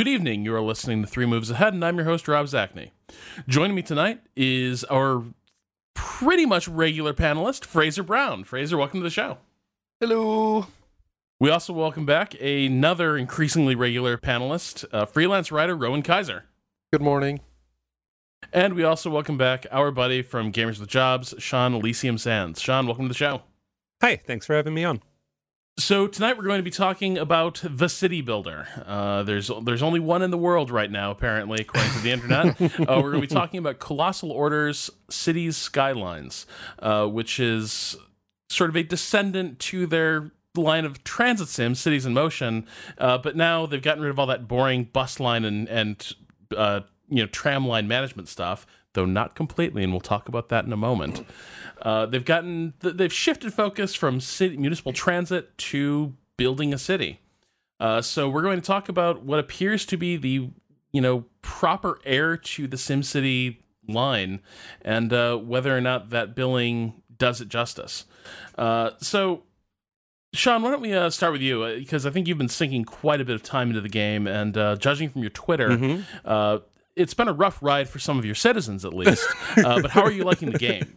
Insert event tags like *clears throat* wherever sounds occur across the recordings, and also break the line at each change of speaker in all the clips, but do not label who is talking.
Good evening. You are listening to Three Moves Ahead, and I'm your host, Rob Zacny. Joining me tonight is our pretty much regular panelist, Fraser Brown. Fraser, welcome to the show.
Hello.
We also welcome back another increasingly regular panelist, uh, freelance writer Rowan Kaiser.
Good morning.
And we also welcome back our buddy from Gamers with Jobs, Sean Elysium Sands. Sean, welcome to the show.
Hi, thanks for having me on.
So tonight we're going to be talking about the city builder. Uh, there's there's only one in the world right now, apparently, according to the internet. *laughs* uh, we're going to be talking about Colossal Order's Cities Skylines, uh, which is sort of a descendant to their line of transit sim, Cities in Motion. Uh, but now they've gotten rid of all that boring bus line and and uh, you know tram line management stuff, though not completely, and we'll talk about that in a moment. Uh, they've gotten they've shifted focus from city, municipal transit to building a city. Uh, so we're going to talk about what appears to be the you know proper heir to the SimCity line, and uh, whether or not that billing does it justice. Uh, so. Sean, why don't we uh, start with you? Because I think you've been sinking quite a bit of time into the game, and judging from your Twitter, mm-hmm. It's been a rough ride for some of your citizens, at least. *laughs* but how are you liking the game?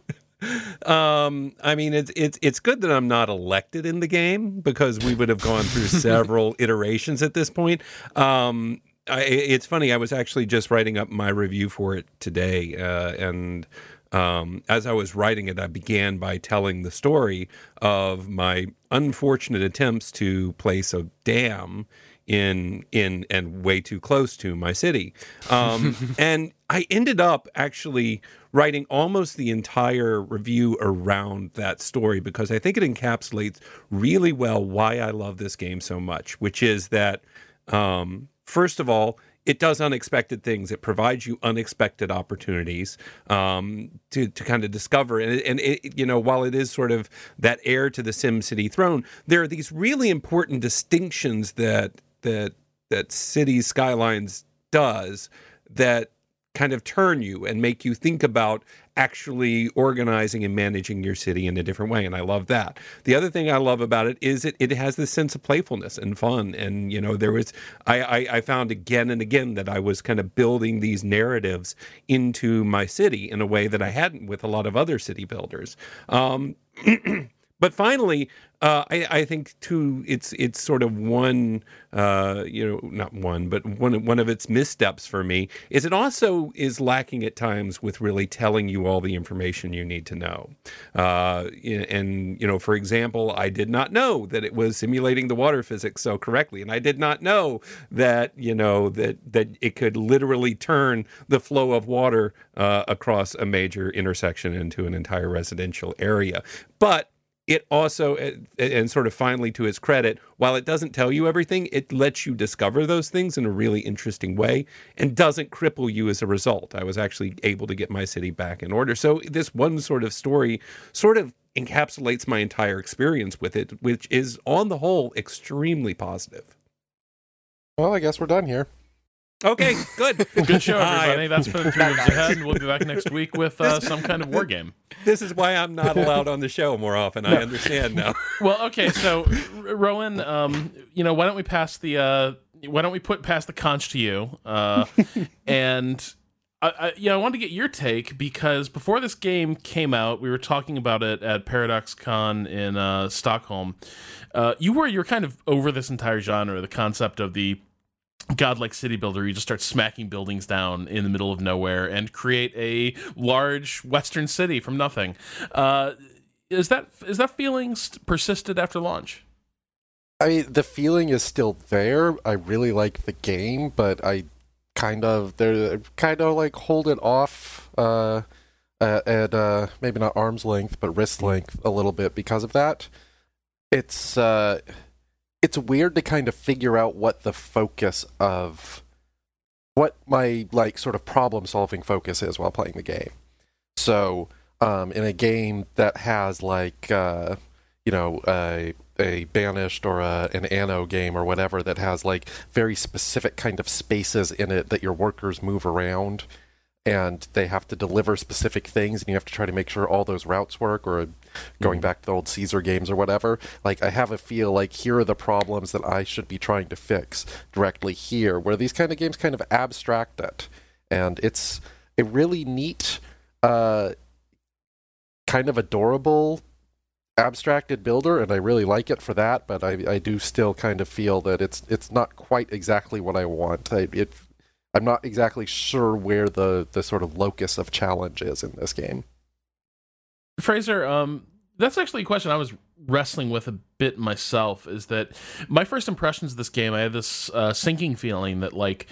Um, I mean, it's it's it's good that I'm not elected in the game because we would have gone through *laughs* several iterations at this point. Um, I, it's funny. I was actually just writing up my review for it today, uh, and um, as I was writing it, I began by telling the story of my unfortunate attempts to place a dam in in and way too close to my city. Um, *laughs* and I ended up actually writing almost the entire review around that story because I think it encapsulates really well why I love this game so much, which is that um, first of all, it does unexpected things. It provides you unexpected opportunities um, to to kind of discover. And, and it, you know, while it is sort of that heir to the Sim City throne, there are these really important distinctions that that that Cities Skylines does that kind of turn you and make you think about actually organizing and managing your city in a different way and i love that. The other thing i love about it is it, it has this sense of playfulness and fun and you know there was I, I, I found again and again that i was kind of building these narratives into my city in a way that i hadn't with a lot of other city builders. Um, *clears throat* but finally, uh, I, I, think too, it's it's sort of one, uh, you know, not one, but one one of its missteps for me is it also is lacking at times with really telling you all the information you need to know. Uh, and you know, for example, I did not know that it was simulating the water physics so correctly, and I did not know that you know that that it could literally turn the flow of water uh, across a major intersection into an entire residential area, but it also eh, eh, and sort of finally to his credit while it doesn't tell you everything it lets you discover those things in a really interesting way and doesn't cripple you as a result. I was actually able to get my city back in order. So this one sort of story sort of encapsulates my entire experience with it which is on the whole extremely positive.
Well i guess we're done here
Okay, good. *laughs*
good show, everybody. That's been three moves ahead, and we'll be back next week with uh, some kind of war game. *laughs*
This is why I'm not allowed on the show more often. I understand now. *laughs*
well, okay, so Rowan, um, you know, why don't we pass the uh, why don't we put past the conch to you? Uh, and I, I, yeah, I wanted to get your take because before this game came out, we were talking about it at Paradox Con in uh, Stockholm. Uh, you were you're kind of over this entire genre, the concept of the godlike city builder you just start smacking buildings down in the middle of nowhere and create a large western city from nothing. Uh, is that is that feeling persisted after launch?
I mean the feeling is still there. I really like the game but i kind of they're kind of like hold it off uh, at uh, maybe not arm's length but wrist length a little bit because of that. It's uh it's weird to kind of figure out what the focus of what my like sort of problem solving focus is while playing the game. So, um, in a game that has like uh, you know a a banished or a, an anno game or whatever that has like very specific kind of spaces in it that your workers move around and they have to deliver specific things, and you have to try to make sure all those routes work. Or going back to the old Caesar games or whatever, like I have a feel like here are the problems that I should be trying to fix directly here. Where these kind of games kind of abstract it, and it's a really neat, uh, kind of adorable abstracted builder and I really like it for that but I, I do still kind of feel that it's it's not quite exactly what I want I, it I'm not exactly sure where the the sort of locus of challenge is in this game
Fraser um that's actually a question I was wrestling with a bit myself is that my first impressions of this game I had this uh, sinking feeling that like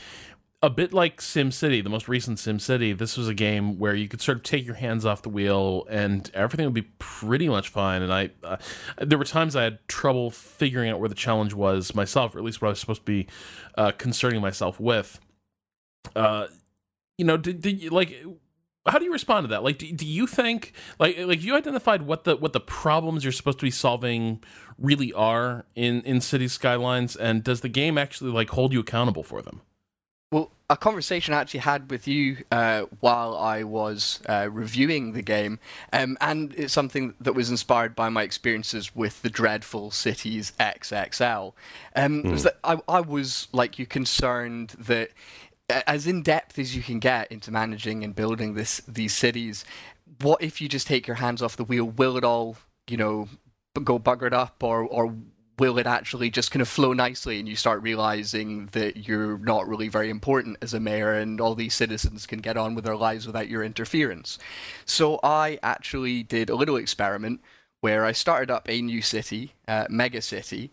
a bit like SimCity, the most recent SimCity, this was a game where you could sort of take your hands off the wheel and everything would be pretty much fine. And I, uh, there were times I had trouble figuring out where the challenge was myself, or at least what I was supposed to be uh, concerning myself with. Uh, you know, did, did you like? How do you respond to that? Like, do, do you think like like you identified what the what the problems you're supposed to be solving really are in in City Skylines, and does the game actually like hold you accountable for them?
Well, a conversation I actually had with you uh, while I was uh, reviewing the game, um, and it's something that was inspired by my experiences with the dreadful Cities XXL. Um, mm. Was that I, I was like you concerned that as in depth as you can get into managing and building this these cities, what if you just take your hands off the wheel? Will it all you know go buggered up, or or will it actually just kind of flow nicely and you start realizing that you're not really very important as a mayor and all these citizens can get on with their lives without your interference. So I actually did a little experiment where I started up a new city, uh, mega city,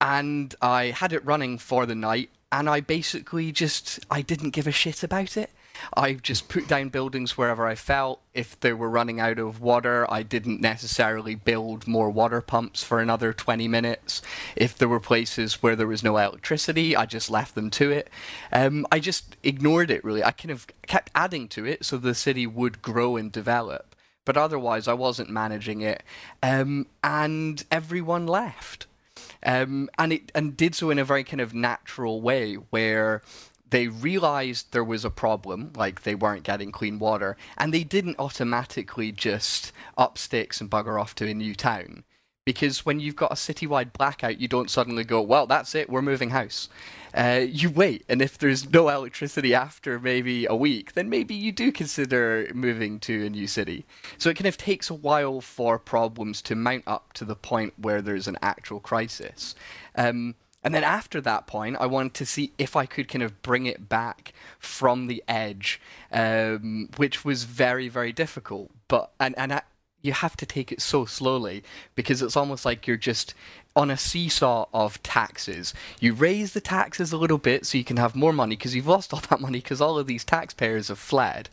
and I had it running for the night and I basically just I didn't give a shit about it. I just put down buildings wherever I felt. If they were running out of water, I didn't necessarily build more water pumps for another 20 minutes. If there were places where there was no electricity, I just left them to it. Um, I just ignored it really. I kind of kept adding to it so the city would grow and develop. But otherwise, I wasn't managing it. Um, and everyone left. Um, and it and did so in a very kind of natural way where they realized there was a problem, like they weren't getting clean water, and they didn't automatically just up sticks and bugger off to a new town. Because when you've got a citywide blackout, you don't suddenly go, well, that's it, we're moving house. Uh, you wait, and if there's no *laughs* electricity after maybe a week, then maybe you do consider moving to a new city. So it kind of takes a while for problems to mount up to the point where there's an actual crisis. Um, and then after that point, I wanted to see if I could kind of bring it back from the edge, um, which was very, very difficult. But and and you have to take it so slowly because it's almost like you're just on a seesaw of taxes. You raise the taxes a little bit so you can have more money because you've lost all that money because all of these taxpayers have fled.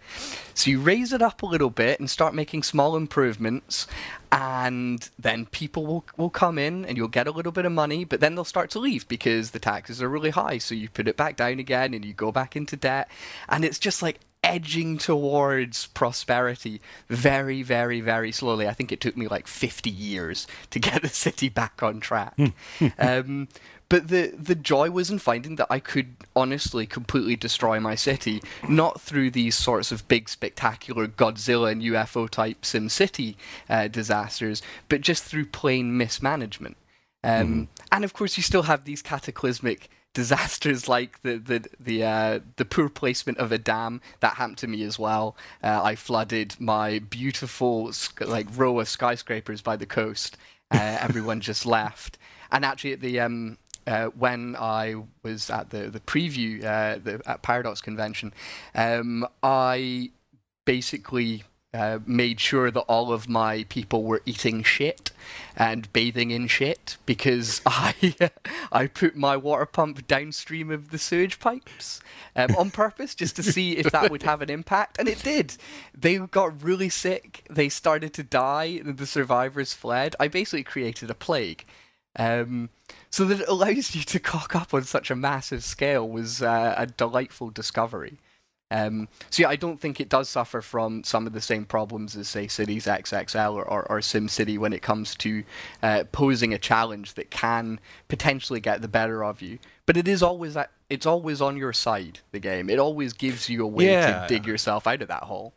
So you raise it up a little bit and start making small improvements, and then people will, will come in and you'll get a little bit of money, but then they'll start to leave because the taxes are really high. So you put it back down again and you go back into debt. And it's just like edging towards prosperity very, very, very slowly. I think it took me like 50 years to get the city back on track. *laughs* um, but the the joy was in finding that I could honestly completely destroy my city, not through these sorts of big, spectacular Godzilla and UFO type Sim City uh, disasters, but just through plain mismanagement. Um, mm. And of course, you still have these cataclysmic disasters like the the the uh, the poor placement of a dam that happened to me as well. Uh, I flooded my beautiful like row of skyscrapers by the coast. Uh, *laughs* everyone just left, and actually at the um, uh, when I was at the the preview uh, the, at Paradox convention, um, I basically uh, made sure that all of my people were eating shit and bathing in shit because *laughs* I I put my water pump downstream of the sewage pipes um, on purpose just to see if that would have an impact, and it did. They got really sick. They started to die. The survivors fled. I basically created a plague. Um, so that it allows you to cock up on such a massive scale was uh, a delightful discovery. Um, so yeah, I don't think it does suffer from some of the same problems as say Cities XXL or, or, or SimCity when it comes to uh, posing a challenge that can potentially get the better of you. But it is always that it's always on your side. The game. It always gives you a way
Yeah.
to dig yourself out of that hole.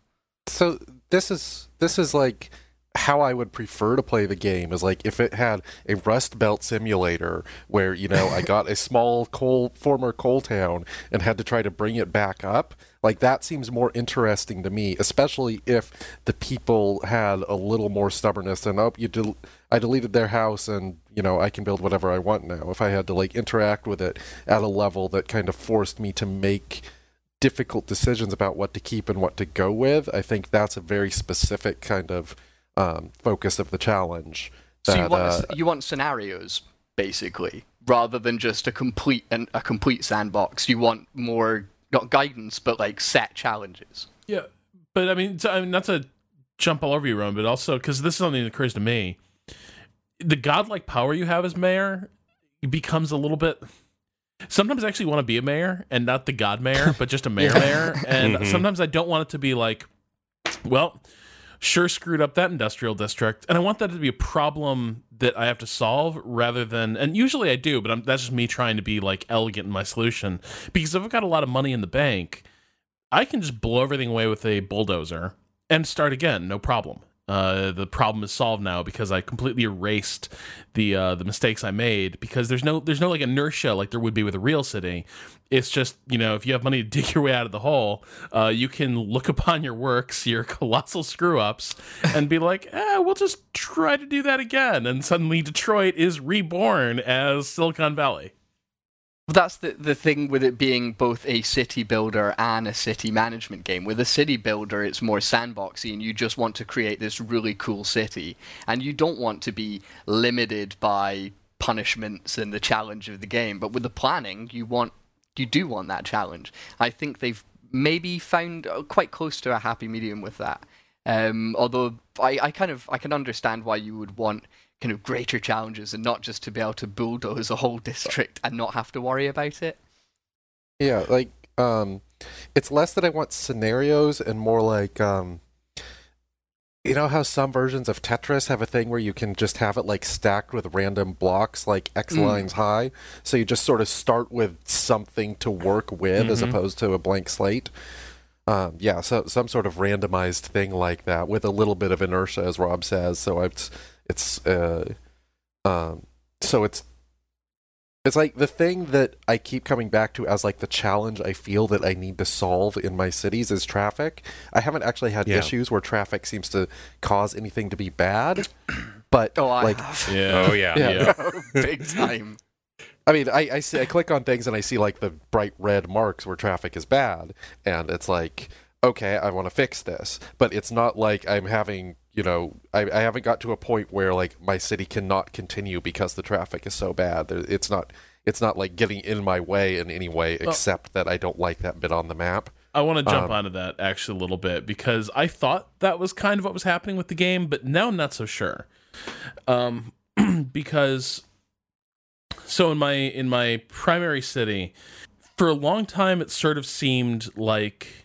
So this is this is like how I would prefer to play the game is like if it had a Rust Belt simulator where you know I got a *laughs* small coal former coal town and had to try to bring it back up. Like that seems more interesting to me, especially if the people had a little more stubbornness and oh, you del- I deleted their house and you know I can build whatever I want now. If I had to like interact with it at a level that kind of forced me to make difficult decisions about what to keep and what to go with, I think that's a very specific kind of um, focus of the challenge.
So you want
uh,
you want scenarios basically, rather than just a complete and a complete sandbox. You want more not guidance, but like set challenges.
Yeah, but I mean, so, I mean, not to jump all over you, Ron, but also because this is something that occurs to me, the godlike power you have as mayor becomes a little bit. Sometimes I actually want to be a mayor and not the god mayor, but just a mayor mayor. And
Mhm.
sometimes I don't want it to be like, well, sure screwed up that industrial district, and I want that to be a problem that I have to solve rather than. And usually I do, but I'm, that's just me trying to be like elegant in my solution. Because if I've got a lot of money in the bank, I can just blow everything away with a bulldozer and start again, no problem. Uh, the problem is solved now because I completely erased the uh, the mistakes I made because there's no there's no like inertia like there would be with a real city. It's just you know if you have money to *laughs* dig your way out of the hole, uh, you can look upon your works, your *laughs* colossal screw ups, and be like, eh, we'll just try to do that again. And suddenly Detroit is reborn as Silicon Valley.
That's the the thing with it being both a city builder and a city management game. With a city builder, it's more sandboxy, and you just want to create this really cool city, and you don't want to be limited by punishments and the challenge of the game. But with the planning, you want you do want that challenge. I think they've maybe found uh, quite close to a happy medium with that. Um, although I, I kind of I can understand why you would want kind of greater challenges and not just to be able to bulldoze a whole district and not have to worry about it.
Yeah, like um it's less that I want scenarios and more like um you know how some versions of Tetris have a thing where you can just have it like stacked with random blocks like X
Mm.
lines high so you just sort of start with something to work with as
Mhm.
opposed to a blank slate. Um, yeah, so some sort of randomized thing like that with a little bit of inertia, as Rob says. So it's it's uh, um, so it's it's like the thing that I keep coming back to as like the challenge I feel that I need to solve in my cities is traffic. I haven't actually had
Yeah.
issues where traffic seems to cause anything to be bad, but
Oh, I
like
have.
Yeah.
Oh yeah.
Yeah. *laughs*
big time.
I mean, I, I see I click on things and I see like the bright red marks where traffic is bad, and it's like, okay, I want to fix this, but it's not like I'm having, you know, I, I haven't got to a point where like my city cannot continue because the traffic is so bad. It's not, it's not like getting in my way in any way, except that I don't like that bit on the map.
I want to jump
Um,
onto that actually a little bit because I thought that was kind of what was happening with the game, but now I'm not so sure. Um, *clears throat* because so in my in my primary city, for a long time it sort of seemed like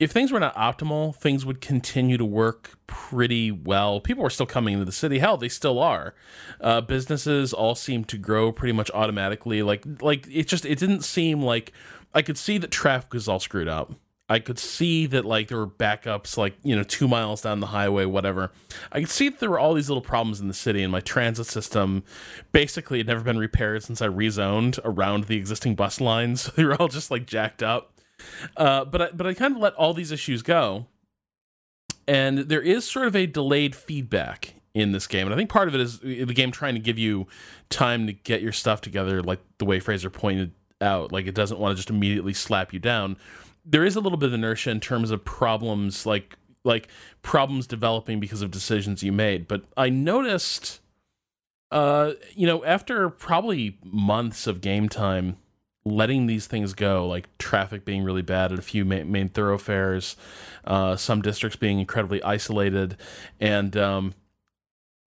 if things were not optimal, things would continue to work pretty well. People were still coming into the city. Hell, they still are. Uh, businesses all seem to grow pretty much automatically. Like like it just it didn't seem like I could see that traffic was all screwed up. I could see that like there were backups like, you know, two miles down the highway, whatever. I could see that there were all these little problems in the city and my transit system basically had never been repaired since I rezoned around the existing bus lines. *laughs* they were all just like jacked up. Uh, but I, but I kind of let all these issues go. And there is sort of a delayed feedback in this game. And I think part of it is the game trying to give you time to get your stuff together, like the way Fraser pointed out. Like it doesn't want to just immediately slap you down. There is a little bit of inertia in terms of problems, like like problems developing because of decisions you made. But I noticed, uh, you know, after probably months of game time, letting these things go, like traffic being really bad at a few main, main thoroughfares, uh, some districts being incredibly isolated, and um,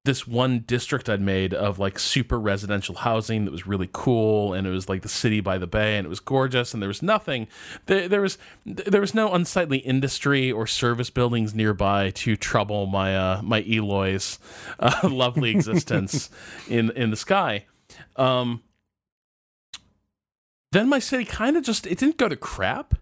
this one district I'd made of like super residential housing that was really cool, and it was like the city by the bay, and it was gorgeous, and there was nothing, there, there was there was no unsightly industry or service buildings nearby to trouble my uh, my Eloi's uh, *laughs* lovely existence *laughs* in in the sky. Um, then my city kind of just it didn't go to crap,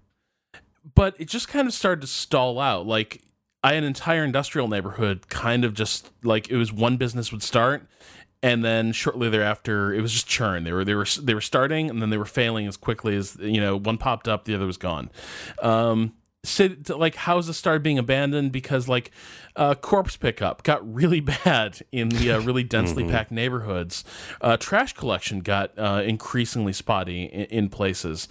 but it just kind of started to stall out. Like I had an entire industrial neighborhood kind of just like it was one business would start and then shortly thereafter it was just churn they were they were they were starting and then they were failing as quickly as you know one popped up the other was gone um city, like houses started being abandoned because like uh, corpse pickup got really *laughs* bad in the uh, really densely
Mm-hmm.
packed neighborhoods. Uh, trash collection got uh, increasingly spotty in, in places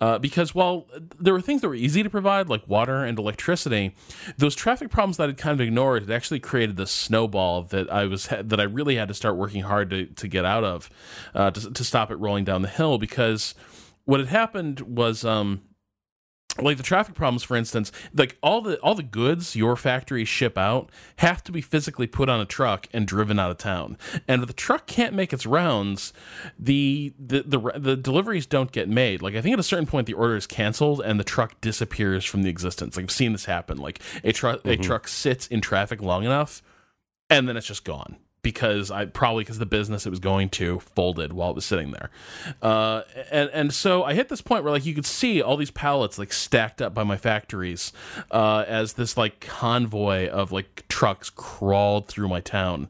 uh, because while there were things that were easy to provide like water and electricity, those traffic problems that I'd kind of ignored had actually created this snowball that I was that I really had to start working hard to to get out of uh, to to stop it rolling down the hill because what had happened was um like the traffic problems for instance like all the all the goods your factories ship out have to be physically put on a truck and driven out of town. And if the truck can't make its rounds the the the, the deliveries don't get made. Like i think at a certain point the order is canceled and the truck disappears from the existence. Like i've seen this happen. Like a truck a mm-hmm. truck sits in traffic long enough and then it's just gone because I probably because the business it was going to folded while it was sitting there, uh, and and so I hit this point where like you could see all these pallets like stacked up by my factories uh, as this like convoy of like trucks crawled through my town.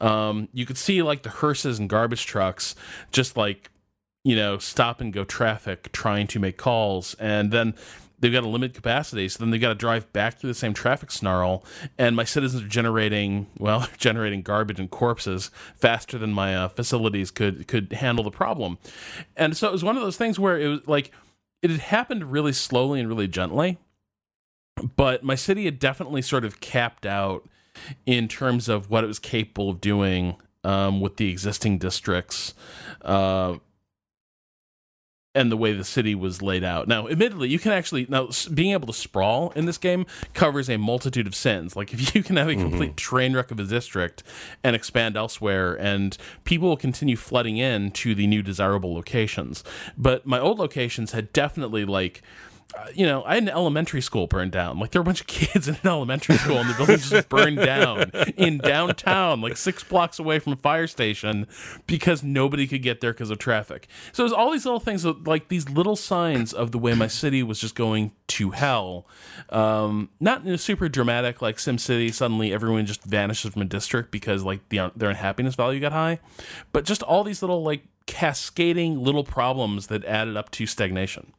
Um, you could see like the hearses and garbage trucks just like you know stop and go traffic trying to make calls, and then they've got a limited capacity, so then they've got to drive back through the same traffic snarl. And my citizens are generating, well, *laughs* generating garbage and corpses faster than my uh, facilities could could handle the problem. And so it was one of those things where it was like it had happened really slowly and really gently, but my city had definitely sort of capped out in terms of what it was capable of doing um, with the existing districts. Uh, and the way the city was laid out. Now, admittedly, you can actually now being able to sprawl in this game covers a multitude of sins. Like *laughs* if you can have a mm-hmm. complete train wreck of a district and expand elsewhere, and people will continue flooding in to the new desirable locations. But my old locations had definitely like. Uh, you know, I had an elementary school burned down. Like there were a bunch of *laughs* kids in an elementary school, and the building just burned down in downtown, like six blocks away from a fire station, because nobody could get there because of traffic. So there's all these little things, like these little signs of the way my city was just going to hell. Um, not in a super dramatic like SimCity. Suddenly, everyone just vanishes from a district because like the, their unhappiness value got high, but just all these little like cascading little problems that added up to stagnation.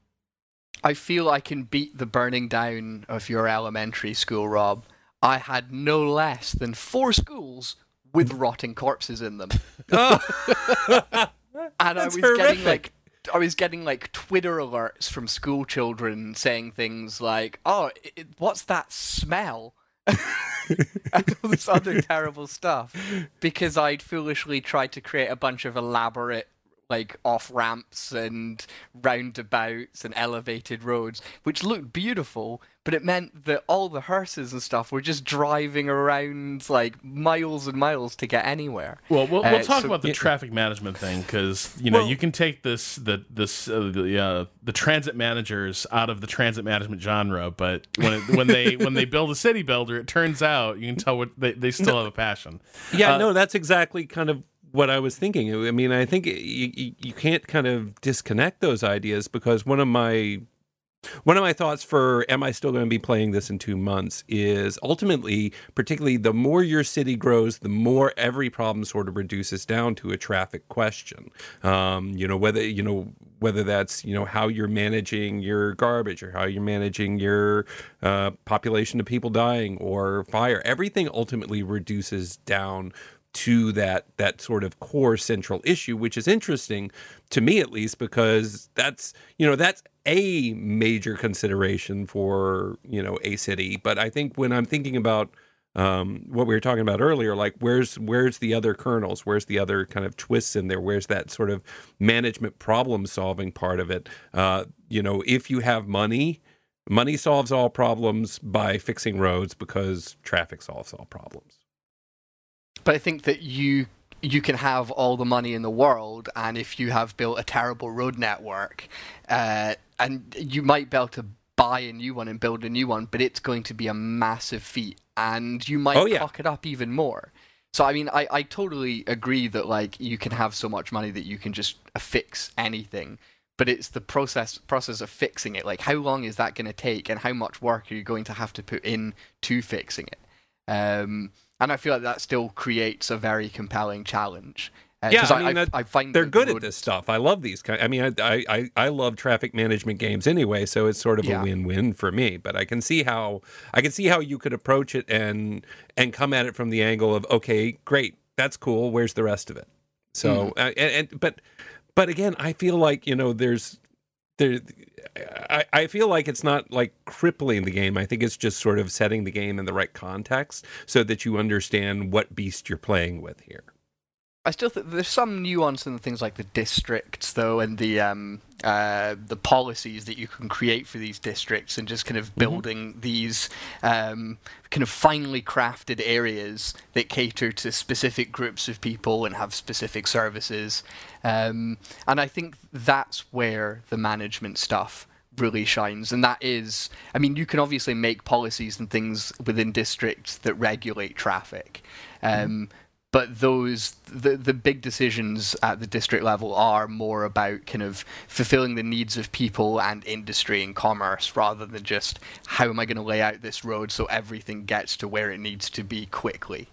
I feel I can beat the burning down of your elementary school, Rob. I had no less than four schools with *laughs* rotting corpses in them. *laughs* Oh. *laughs* and I was getting like I was getting like Twitter alerts from school children saying things like, "Oh, i what's that smell?" and all this other terrible stuff because I'd foolishly tried to create a bunch of elaborate like off ramps and roundabouts and elevated roads, which looked beautiful, but it meant that all the hearses and stuff were just driving around like miles and miles to get anywhere.
Well, we'll,
Uh,
we'll talk
so-
about the traffic management thing because you know
Well-
you can take this the this uh, the uh, the transit managers out of the transit management genre, but when it, when they when they build a city builder, it turns out you can tell what they, they still have a passion.
Yeah,
Uh,
no, that's exactly kind of what I was thinking. I mean, I think you, you, can't kind of disconnect those ideas because one of my one of my thoughts for am I still going to be playing this in two months is ultimately, particularly the more your city grows, the more every problem sort of reduces down to a traffic question. Um, you know whether you know whether that's you know how you're managing your garbage or how you're managing your uh, population of people dying or fire. Everything ultimately reduces down to that that sort of core central issue which is interesting to me at least because that's you know that's a major consideration for you know a city. But i think when i'm thinking about um, what we were talking about earlier like where's where's the other kernels? Where's the other kind of twists in there? Where's that sort of management problem solving part of it? Uh, you know if you have money money solves all problems by fixing roads because traffic solves all problems
But I think that you you can have all the money in the world, and if you have built a terrible road network, uh, and you might be able to buy a new one and build a new one, but it's going to be a massive feat, and you might
Oh, yeah.
cock it up even more. So I mean, I, I totally agree that like you can have so much money that you can just fix anything, but it's the process process of fixing it. Like how long is that going to take, and how much work are you going to have to put in to fixing it? Um, and I feel like that still creates a very compelling challenge.
Uh, yeah, I, mean, I, I, find they're good at this stuff. I love these kind. I mean, I, I I love traffic management games anyway, so it's sort of yeah. a win-win for me. But I can see how I can see how you could approach it and and come at it from the angle of okay, great, that's cool. Where's the rest of it? So mm. uh, and, and but but again, I feel like you know there's there. I, I feel like it's not like crippling the game. I think it's just sort of setting the game in the right context so that you understand what beast you're playing with here.
I still think there's some nuance in things like the districts, though, and the um, uh, the policies that you can create for these districts, and just kind of mm-hmm. building mm-hmm. these um, kind of finely crafted areas that cater to specific groups of people and have specific services. Um, and I think that's where the management stuff really shines and that is i mean you can obviously make policies and things within districts that regulate traffic mm-hmm. um, but those the the big decisions at the district level are more about kind of fulfilling the needs of people and industry and commerce rather than just how am I going to lay out this road so everything gets to where it needs to be quickly.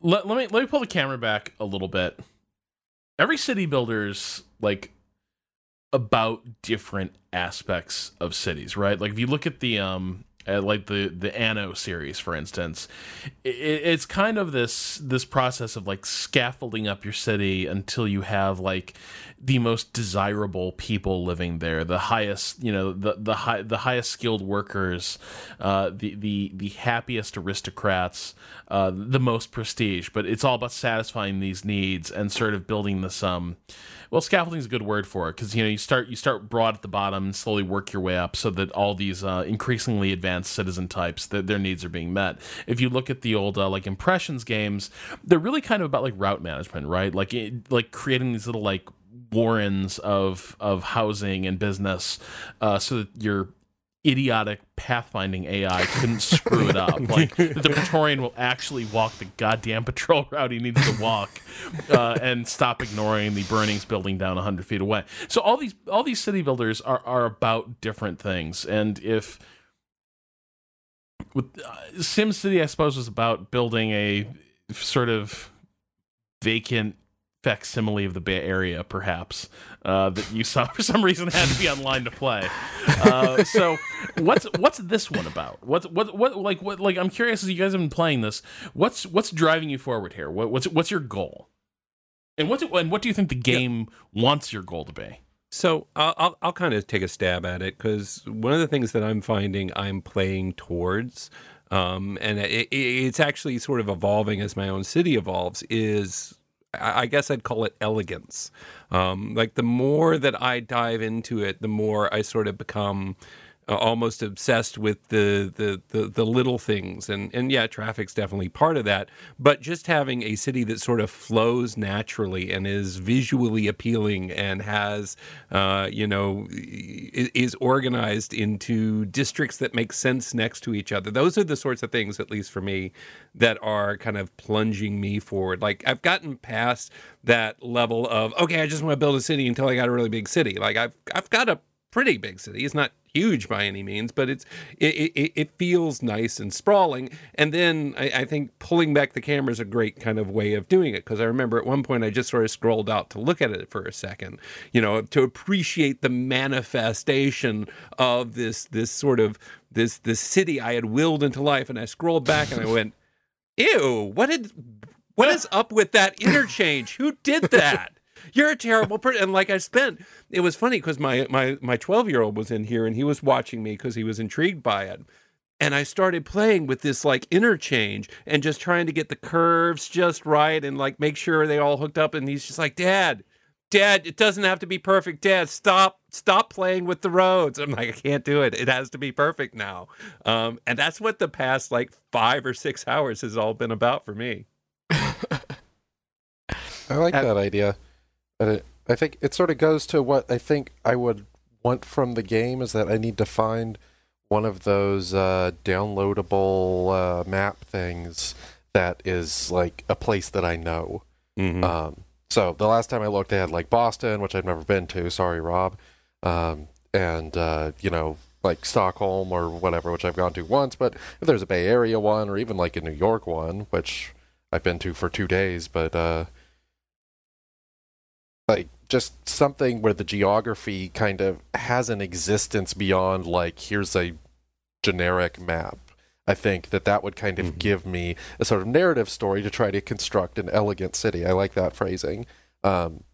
Let, let me let me pull the camera back a little bit. Every city builder's like about different aspects of cities, right? Like if you look at the um uh, like the the Anno series, for instance, it, it's kind of this this process of like scaffolding up your city until you have like the most desirable people living there, the highest you know the the high the highest skilled workers, uh, the the the happiest aristocrats, uh, the most prestige. But it's all about satisfying these needs and sort of building this um well scaffolding is a good word for it because you know you start you start broad at the bottom and slowly work your way up so that all these uh, increasingly advanced citizen types that their needs are being met if you look at the old uh, like impressions games they're really kind of about like route management right like it, like creating these little like warrens of of housing and business uh, so that you're idiotic pathfinding AI couldn't screw it up. Like *laughs* the Praetorian will actually walk the goddamn *laughs* patrol route he needs to walk, uh, and stop ignoring the burnings building down hundred feet away. So all these all these city builders are are about different things, and if with uh, SimCity, I suppose was about building a sort of vacant facsimile of the Bay Area, perhaps uh, that you saw *laughs* for some reason had to be online to play. Uh, so, what's what's this one about? What's what what like what like I'm curious as you guys have been playing this. What's what's driving you forward here? What, what's what's your goal? And what do, and what do you think the game yeah. wants your goal to be?
So I'll I'll, I'll kind of take a stab at it because one of the things that I'm finding I'm playing towards. Um, and it, it's actually sort of evolving as my own city evolves. Is I guess I'd call it elegance. Um, like the more that I dive into it, the more I sort of become almost obsessed with the, the, the the little things. And and yeah traffic's definitely part of that. But just having a city that sort of flows naturally and is visually appealing and has uh, you know is organized into districts that make sense next to each other. Those are the sorts of things at least for me that are kind of plunging me forward. Like I've gotten past that level of okay I just want to build a city until I got a really big city. Like I've I've got a pretty big city. It's not huge by any means, but it's it, it, it feels nice and sprawling. And then I, I, think pulling back the camera is a great kind of way of doing it because I remember at one point I just sort of scrolled out to look at it for a second, you know, to appreciate the manifestation of this this sort of this this city I had willed into life. And I scrolled back and I went, "Ew! What did?" What is up with that interchange? Who did that? You're a terrible person. And like I spent, it was funny because my my my 12 year old was in here and he was watching me because he was intrigued by it. And I started playing with this like interchange and just trying to get the curves just right and like make sure they all hooked up. And he's just like, Dad, Dad, it doesn't have to be perfect. Dad, stop, stop playing with the roads. I'm like, I can't do it. It has to be perfect now. Um, and that's what the past like five or six hours has all been about for me. *laughs*
I like that idea. And it, I think it sort of goes to what I think I would want from the game is that I need to find one of those uh, downloadable uh, map things that is like a place that I know. Mm-hmm. Um, so the last time I looked, they had like Boston, which I've never been to. Sorry, Rob. Um, and uh, you know, like Stockholm or whatever, which I've gone to once. But if there's a Bay Area one, or even like a New York one, which I've been to for two days, but uh, like just something where the geography kind of has an existence beyond like here's a generic map. I think that that would kind of
Mhm.
give me a sort of narrative story to try to construct an elegant city. I like that phrasing. Um,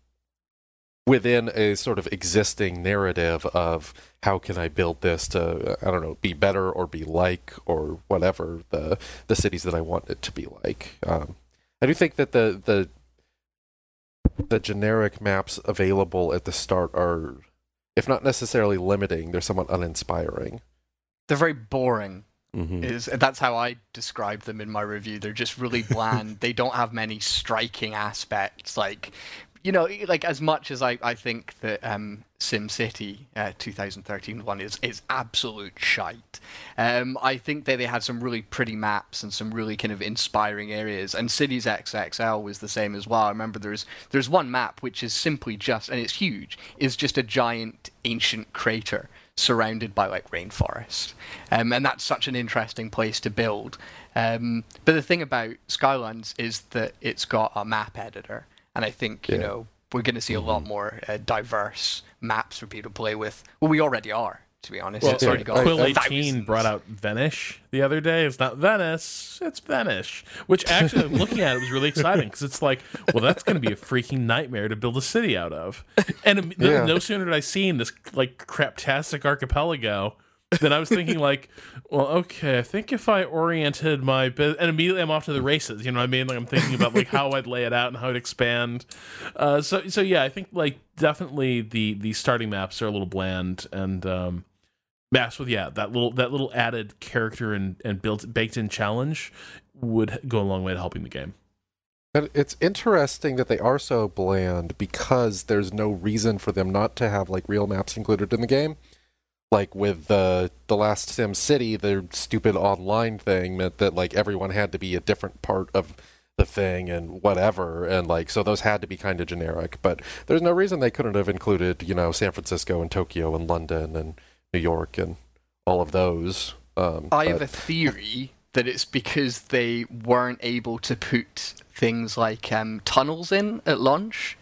within a sort of existing narrative of how can I build this to I don't know be better or be like or whatever the the cities that I want it to be like. Um, I do think that the the the generic maps available at the start are, if not necessarily limiting, they're somewhat uninspiring.
They're very boring.
Mhm.
Is that's how I describe them in my review. They're just really *laughs* bland. they don't have many striking aspects. Like, you know, like as much as I, I think that um, SimCity uh, 2013 one is is absolute shite. Um, I think that they had some really pretty maps and some really kind of inspiring areas. And Cities XXL was the same as well. I remember there's there's one map which is simply just and it's huge. Is just a giant ancient crater surrounded by like rainforest, um, and that's such an interesting place to build. Um, but the thing about Skylines is that it's got a map editor, and I think you know we're going to see a lot more uh, diverse maps for people to play with. Well, we already are, to be honest.
Well,
it's already got
Quill
I-
18
thousands.
brought out Venice the other day. It's not Venice, it's Venice. Which actually, looking at it was really *laughs* exciting because it's like, well, that's going to be a freaking nightmare to build a city out of. And
Yeah.
no sooner did I seen this like craptastic archipelago than I was thinking *laughs* like, well, okay, I think if I oriented my business, and immediately I'm off to the races. You know what I mean? Like I'm thinking about like how I'd lay it out and how I'd expand. Uh, so so yeah, I think like definitely the the starting maps are a little bland and um, maps with yeah that little that little added character and and built baked in challenge would go a long way to helping the game.
And it's interesting that they are so bland because there's no reason for them not to have like real maps included in the game. Like with the the last Sim City, the stupid online thing meant that like everyone had to be a different part of the thing and whatever, and like so those had to be kind of generic. But there's no reason they couldn't have included you know San Francisco and Tokyo and London and New York and all of those. Um,
I have
but-
a theory that it's because they weren't able to put things like um, tunnels in at launch.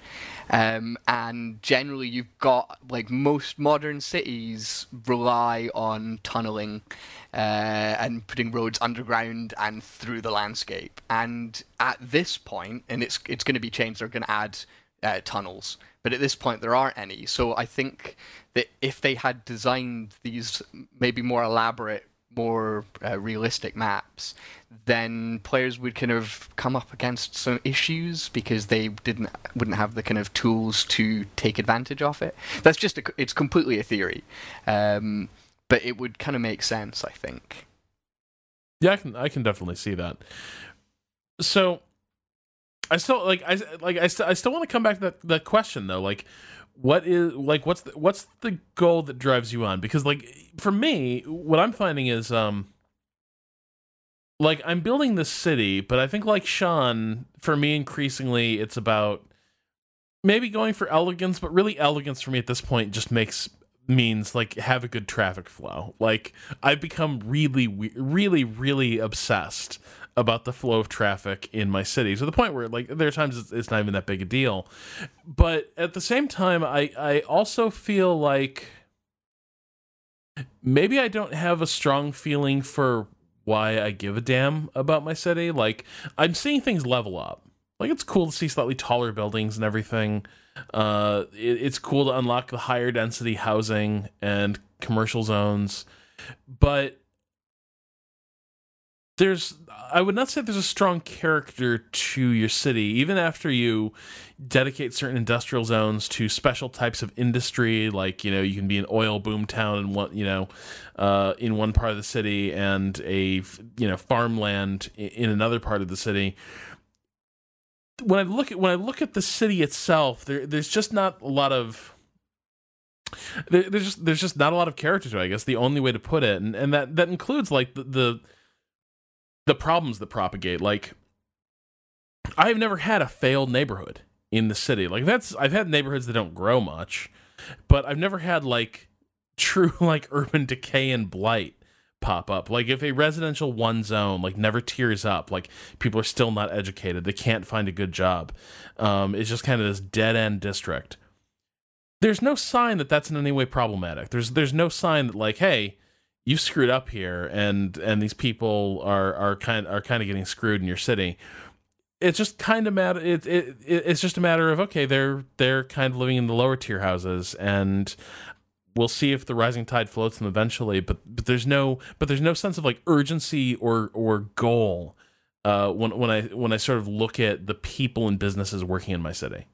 Um, and generally, you've got like most modern cities rely on tunneling uh, and putting roads underground and through the landscape. And at this point, and it's it's going to be changed. They're going to add uh, tunnels, but at this point there aren't any. So I think that if they had designed these maybe more elaborate more uh, realistic maps, then players would kind of come up against some issues because they didn't wouldn't have the kind of tools to take advantage of it. That's just a, it's completely a theory, um, but it would kind of make sense, I think.
Yeah, I can I can definitely see that. So I still like I like I, st- I still want to come back to that, that question though. Like what is like what's the, what's the goal that drives you on? Because like for me, what I'm finding is um like I'm building this city, but I think like Sean, for me increasingly it's about maybe going for elegance, but really elegance for me at this point just makes means like have a good traffic flow. Like I've become really really really obsessed about the flow of traffic in my city to the point where like there are times it's, not even that big a deal. But at the same time I I also feel like maybe I don't have a strong feeling for why I give a damn about my city. Like I'm seeing things level up. Like it's cool to see slightly taller buildings and everything. Uh, it, it's cool to unlock the higher density housing and commercial zones, but there's I would not say there's a strong character to your city, even after you dedicate certain industrial zones to special types of industry. Like you know, you can be an oil boom town in one you know, uh, in one part of the city, and a you know farmland in another part of the city when I look at when I look at the city itself, there there's just not a lot of there, there's just there's just not a lot of character to it, I guess the only way to put it, and and that that includes like the the, the problems that propagate. Like I've never had a failed neighborhood in the city. Like that's I've had neighborhoods that don't grow much, but I've never had like *laughs* true like urban decay and blight pop up. Like if a residential one zone like never tears up, like people are still not educated, they can't find a good job. Um, it's just kind of this dead end district. There's no sign that that's in any way problematic. There's there's no sign that like hey, you screwed up here and and these people are are kind are kind of getting screwed in your city. It's just kind of matter. It, it it's just a matter of okay, they're they're kind of living in the lower tier houses, and we'll see if the rising tide floats them eventually. But but there's no but there's no sense of like urgency or or goal uh, when when I when I sort of look at the people and businesses working in my city.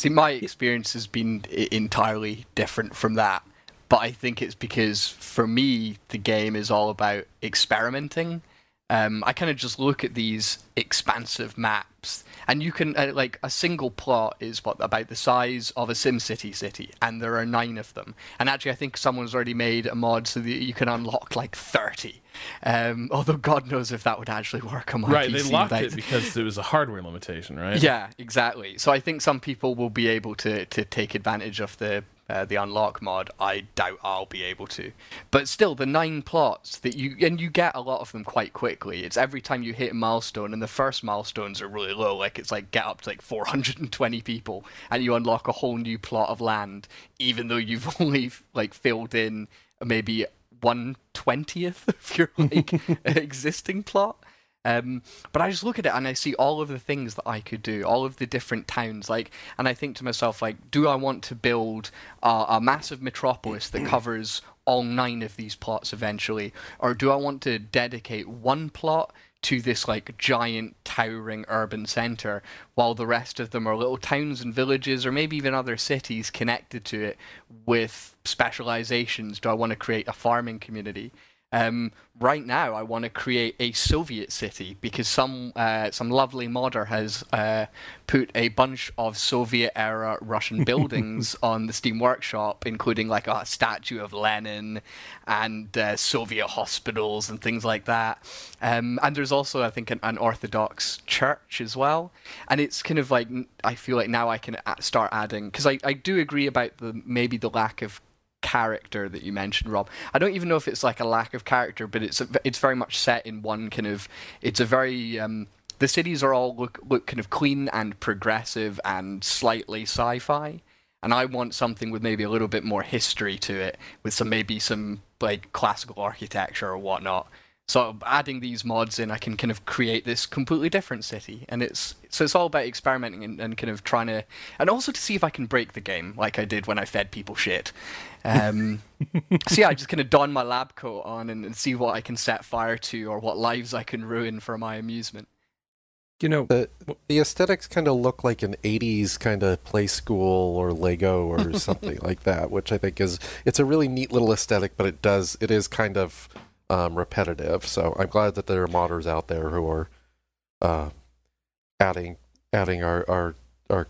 See, my experience has been entirely different from that. But I think it's because for me, the game is all about experimenting. Um, I kind of just look at these expansive maps, and you can uh, like a single plot is what about the size of a SimCity city, and there are nine of them. And actually, I think someone's already made a mod so that you can unlock like thirty. Um, *laughs* although God knows if that would actually work on my
right,
PC
they locked
without-
it because it was a hardware limitation, right?
yeah, exactly. So I think some people will be able to, to take advantage of the uh, the unlock mod. I doubt I'll be able to. But still, the nine plots that you and you get a lot of them quite quickly. It's every time you hit a milestone, and the first milestones are really low. Like it's like get up to like 420 people, and you unlock a whole new plot of land, even though you've *laughs* only like filled in maybe one twentieth of your like *laughs* existing plot. Um, but I just look at it and I see all of the things that I could do, all of the different towns, like, and I think to myself, like, do I want to build a, a massive metropolis that covers all nine of these plots eventually, or do I want to dedicate one plot to this like giant towering urban center while the rest of them are little towns and villages or maybe even other cities connected to it with specializations? Do i want to create a farming community um, right now, I want to create a Soviet city because some uh, some lovely modder has uh, put a bunch of Soviet era Russian *laughs* buildings on the Steam Workshop, including like a statue of Lenin and uh, Soviet hospitals and things like that. Um, and there's also, I think, an, an Orthodox church as well. And it's kind of like I feel like now I can start adding because I, I do agree about the maybe the lack of character that you mentioned, Rob. I don't even know if it's like a lack of character, but it's a, it's very much set in one kind of. It's a very um, the cities are all look look kind of clean and progressive and slightly sci-fi. And I want something with maybe a little bit more history to it, with some maybe some like classical architecture or whatnot. So adding these mods in, I can kind of create this completely different city, and it's so it's all about experimenting and, and kind of trying to, and also to see if I can break the game, like I did when I fed people shit. Um, *laughs* so yeah, I just kind of don my lab coat on and, and see what I can set fire to, or what lives I can ruin for my amusement.
You know,
The the aesthetics kind of look like an '80s kind of play school or Lego or *laughs* something like that, which I think is it's a really neat little aesthetic, but it does it is kind of um, repetitive. So I'm glad that there are modders out there who are uh, adding adding our our our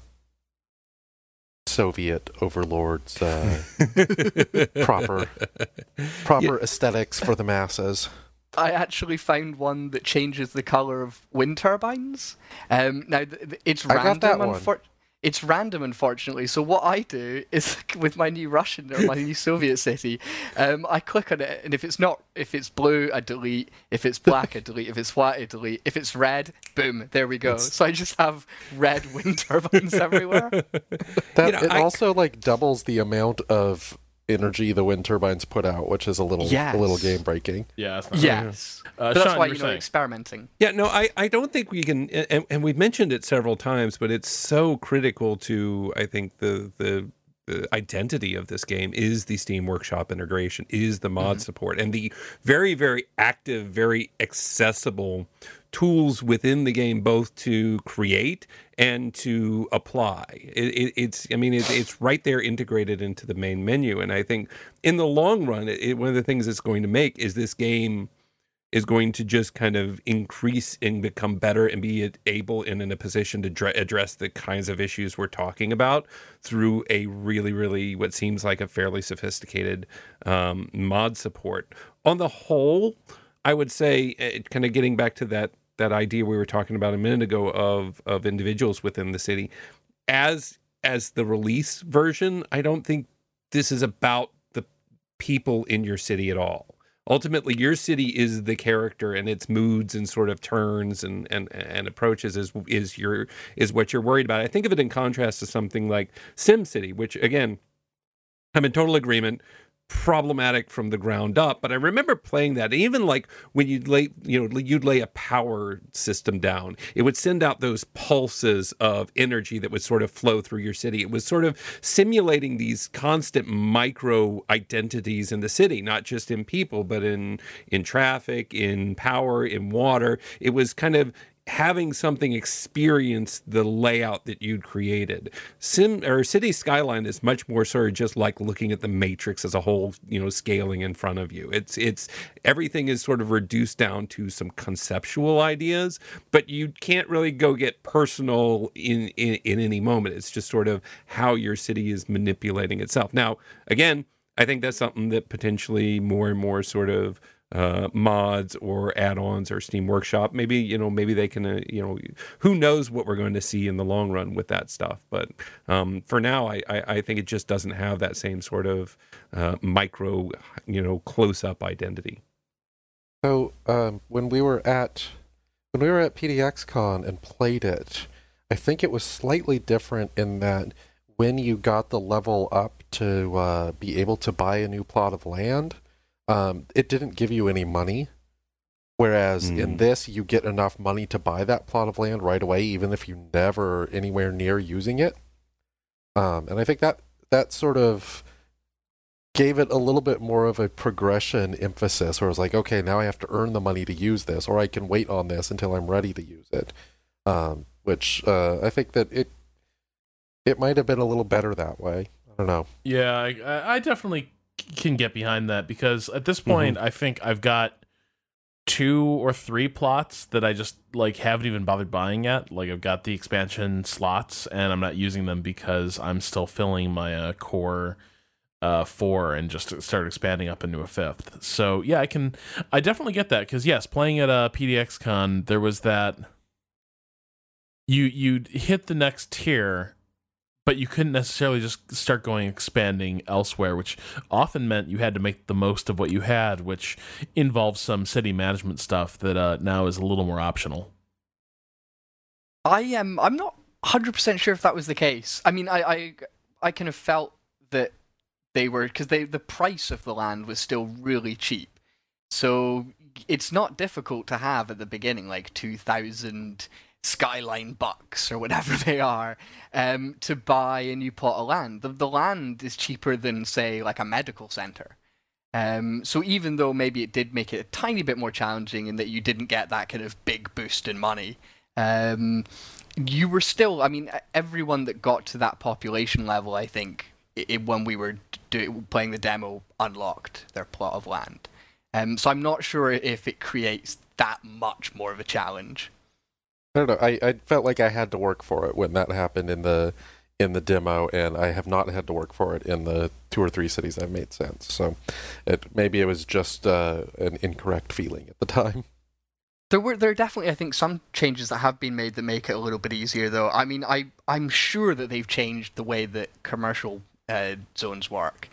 Soviet overlords uh, *laughs* proper proper aesthetics for the masses.
I actually found one that changes the color of wind turbines. Um, now th- th- it's
I got
random.
that one.
Unfor- it's random, unfortunately. So what I do is *laughs* with my new Russian or my new Soviet city, um, I click on it, and if it's not, if it's blue, I delete. If it's black, I delete. If it's white, I delete. If it's red, boom, there we go. So I just have red wind *laughs* turbines everywhere.
That
You know,
it
I-
also like doubles the amount of energy the wind turbines put out, which is a little a little game breaking.
Yeah. That's not
Yes,
Uh,
but that's
Sean,
why
you
you
were
know experimenting.
Yeah, no, I, I don't think we can, and, and we've mentioned it several times, but it's so critical to I think the the, the Uh, identity of this game is the Steam Workshop integration, is the mod mm-hmm. support, and the very very active, very accessible tools within the game, both to create and to apply. It, it, it's I mean it, it's right there integrated into the main menu, and I think in the long run, it, one of the things it's going to make is this game is going to just kind of increase and become better and be able and in a position to dre- address the kinds of issues we're talking about through a really, really what seems like a fairly sophisticated um, mod support. On the whole, I would say, uh, kind of getting back to that that idea we were talking about a minute ago of of individuals within the city as as the release version i don't think this is about the people in your city at all ultimately your city is the character and its moods and sort of turns and and and approaches is is your is what you're worried about. I think of it in contrast to something like sim city which again i'm in total agreement problematic from the ground up. But I remember playing that even like when you'd lay, you know, you'd lay a power system down, it would send out those pulses of energy that would sort of flow through your city. It was sort of simulating these constant micro identities in the city, not just in people, but in in traffic, in power, in water. It was kind of having something experience the layout that you'd created. Sim or City Skyline is much more sort of just like looking at the matrix as a whole, you know, scaling in front of you. It's it's everything is sort of reduced down to some conceptual ideas, but you can't really go get personal in in, in any moment. It's just sort of how your city is manipulating itself. Now, again, I think that's something that potentially more and more sort of uh, mods or add-ons or Steam Workshop. Maybe you know, maybe they can, uh, you know, who knows what we're going to see in the long run with that stuff. But um, for now, I, I, I, think it just doesn't have that same sort of uh, micro, you know, close-up identity.
So um, when we were at when we were at PDXCon and played it, I think it was slightly different in that when you got the level up to uh, be able to buy a new plot of land um, it didn't give you any money. Whereas mm. in this, you get enough money to buy that plot of land right away, even if you never anywhere near using it. Um, and I think that that sort of gave it a little bit more of a progression emphasis, where it was like, okay, now I have to earn the money to use this, or I can wait on this until I'm ready to use it. Um, which uh, I think that it it might have been a little better that way. I don't know.
Yeah, I, I definitely can get behind that because at this point, mm-hmm. I think I've got two or three plots that I just like haven't even bothered buying yet. Like I've got the expansion slots and I'm not using them because I'm still filling my uh, core uh, four and just start expanding up into a fifth. So yeah, I can I definitely get that because yes, playing at a uh, PDX Con, there was that you you hit the next tier but you couldn't necessarily just start going expanding elsewhere, which often meant you had to make the most of what you had, which involves some city management stuff that uh, now is a little more optional.
I am. I'm not 100 percent sure if that was the case. I mean, I I, I kind of felt that they were because they the price of the land was still really cheap, so it's not difficult to have at the beginning like 2,000 skyline bucks or whatever *laughs* they are um, to buy a new plot of land. The, the land is cheaper than, say, like a medical center. Um, so even though maybe it did make it a tiny bit more challenging in that you didn't get that kind of big boost in money, um, you were still. I mean, everyone that got to that population level, I think, it, when we were do, playing the demo, unlocked their plot of land. Um, so I'm not sure if it creates that much more of a challenge.
I don't know. I, I felt like I had to work for it when that happened in the in the demo, and I have not had to work for it in the two or three cities I've made since. So, it maybe it was just uh, an incorrect feeling at the time.
There were there are definitely I think some changes that have been made that make it a little bit easier though. I mean I I'm sure that they've changed the way that commercial uh, zones work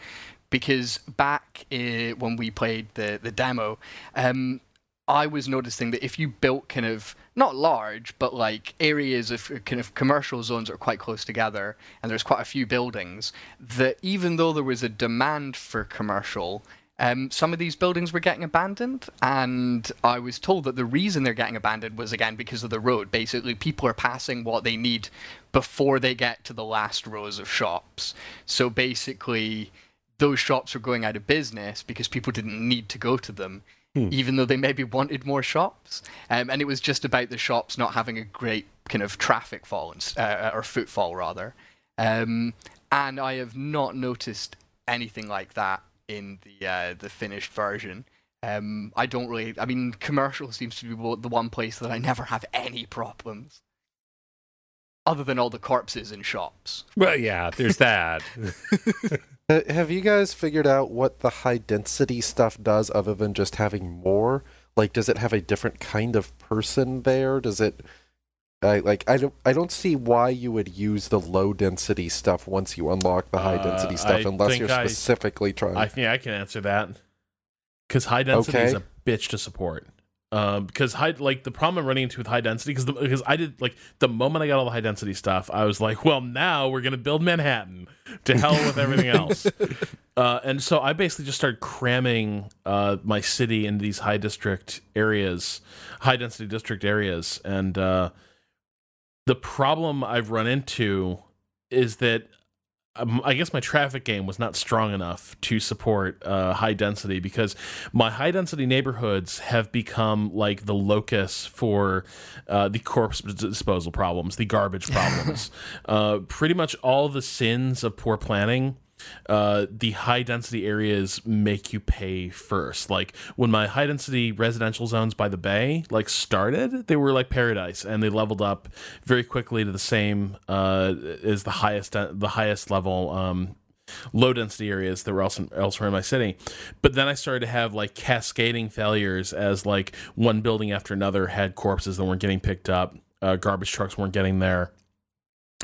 because back uh, when we played the the demo, um, I was noticing that if you built kind of not large, but like areas of kind of commercial zones are quite close together, and there's quite a few buildings, that even though there was a demand for commercial, um, some of these buildings were getting abandoned, and I was told that the reason they're getting abandoned was again because of the road. Basically, people are passing what they need before they get to the last rows of shops. So basically, those shops are going out of business because people didn't need to go to them hmm. even though they maybe wanted more shops. Um, and it was just about the shops not having a great kind of traffic fall uh, or footfall rather. Um, and I have not noticed anything like that in the uh, the finished version. Um, I don't really. I mean, commercial seems to be the one place that I never have any problems, other than all the corpses in shops.
Well, yeah, there's that. *laughs*
have you guys figured out what the high density stuff does other than just having more? like does it have a different kind of person there? Does it I like I don't I don't see why you would use the low density stuff once you unlock the high density
Uh,
stuff
I
unless you're
I-
specifically trying.
I think I can answer that because high density is a bitch to support. Um, because high, like the problem I'm running into with high density, because because I did like the moment I got all the high density stuff, I was like, well, now we're gonna build Manhattan to hell with everything else. *laughs* Uh, and so I basically just started cramming uh, my city into these high district areas, high density district areas. And uh, the problem I've run into is that um, I guess my traffic game was not strong enough to support uh, high density because my high density neighborhoods have become like the locus for uh, the corpse disposal problems, the garbage problems. *laughs* uh, pretty much all the sins of poor planning uh, the high density areas make you pay first. Like when my high density residential zones by the bay like started, they were like paradise, and they leveled up very quickly to the same uh, as the highest the highest level. Um, low density areas that were else elsewhere in my city. But then I started to have like cascading failures as like one building after another had corpses that weren't getting picked up, uh, garbage trucks weren't getting there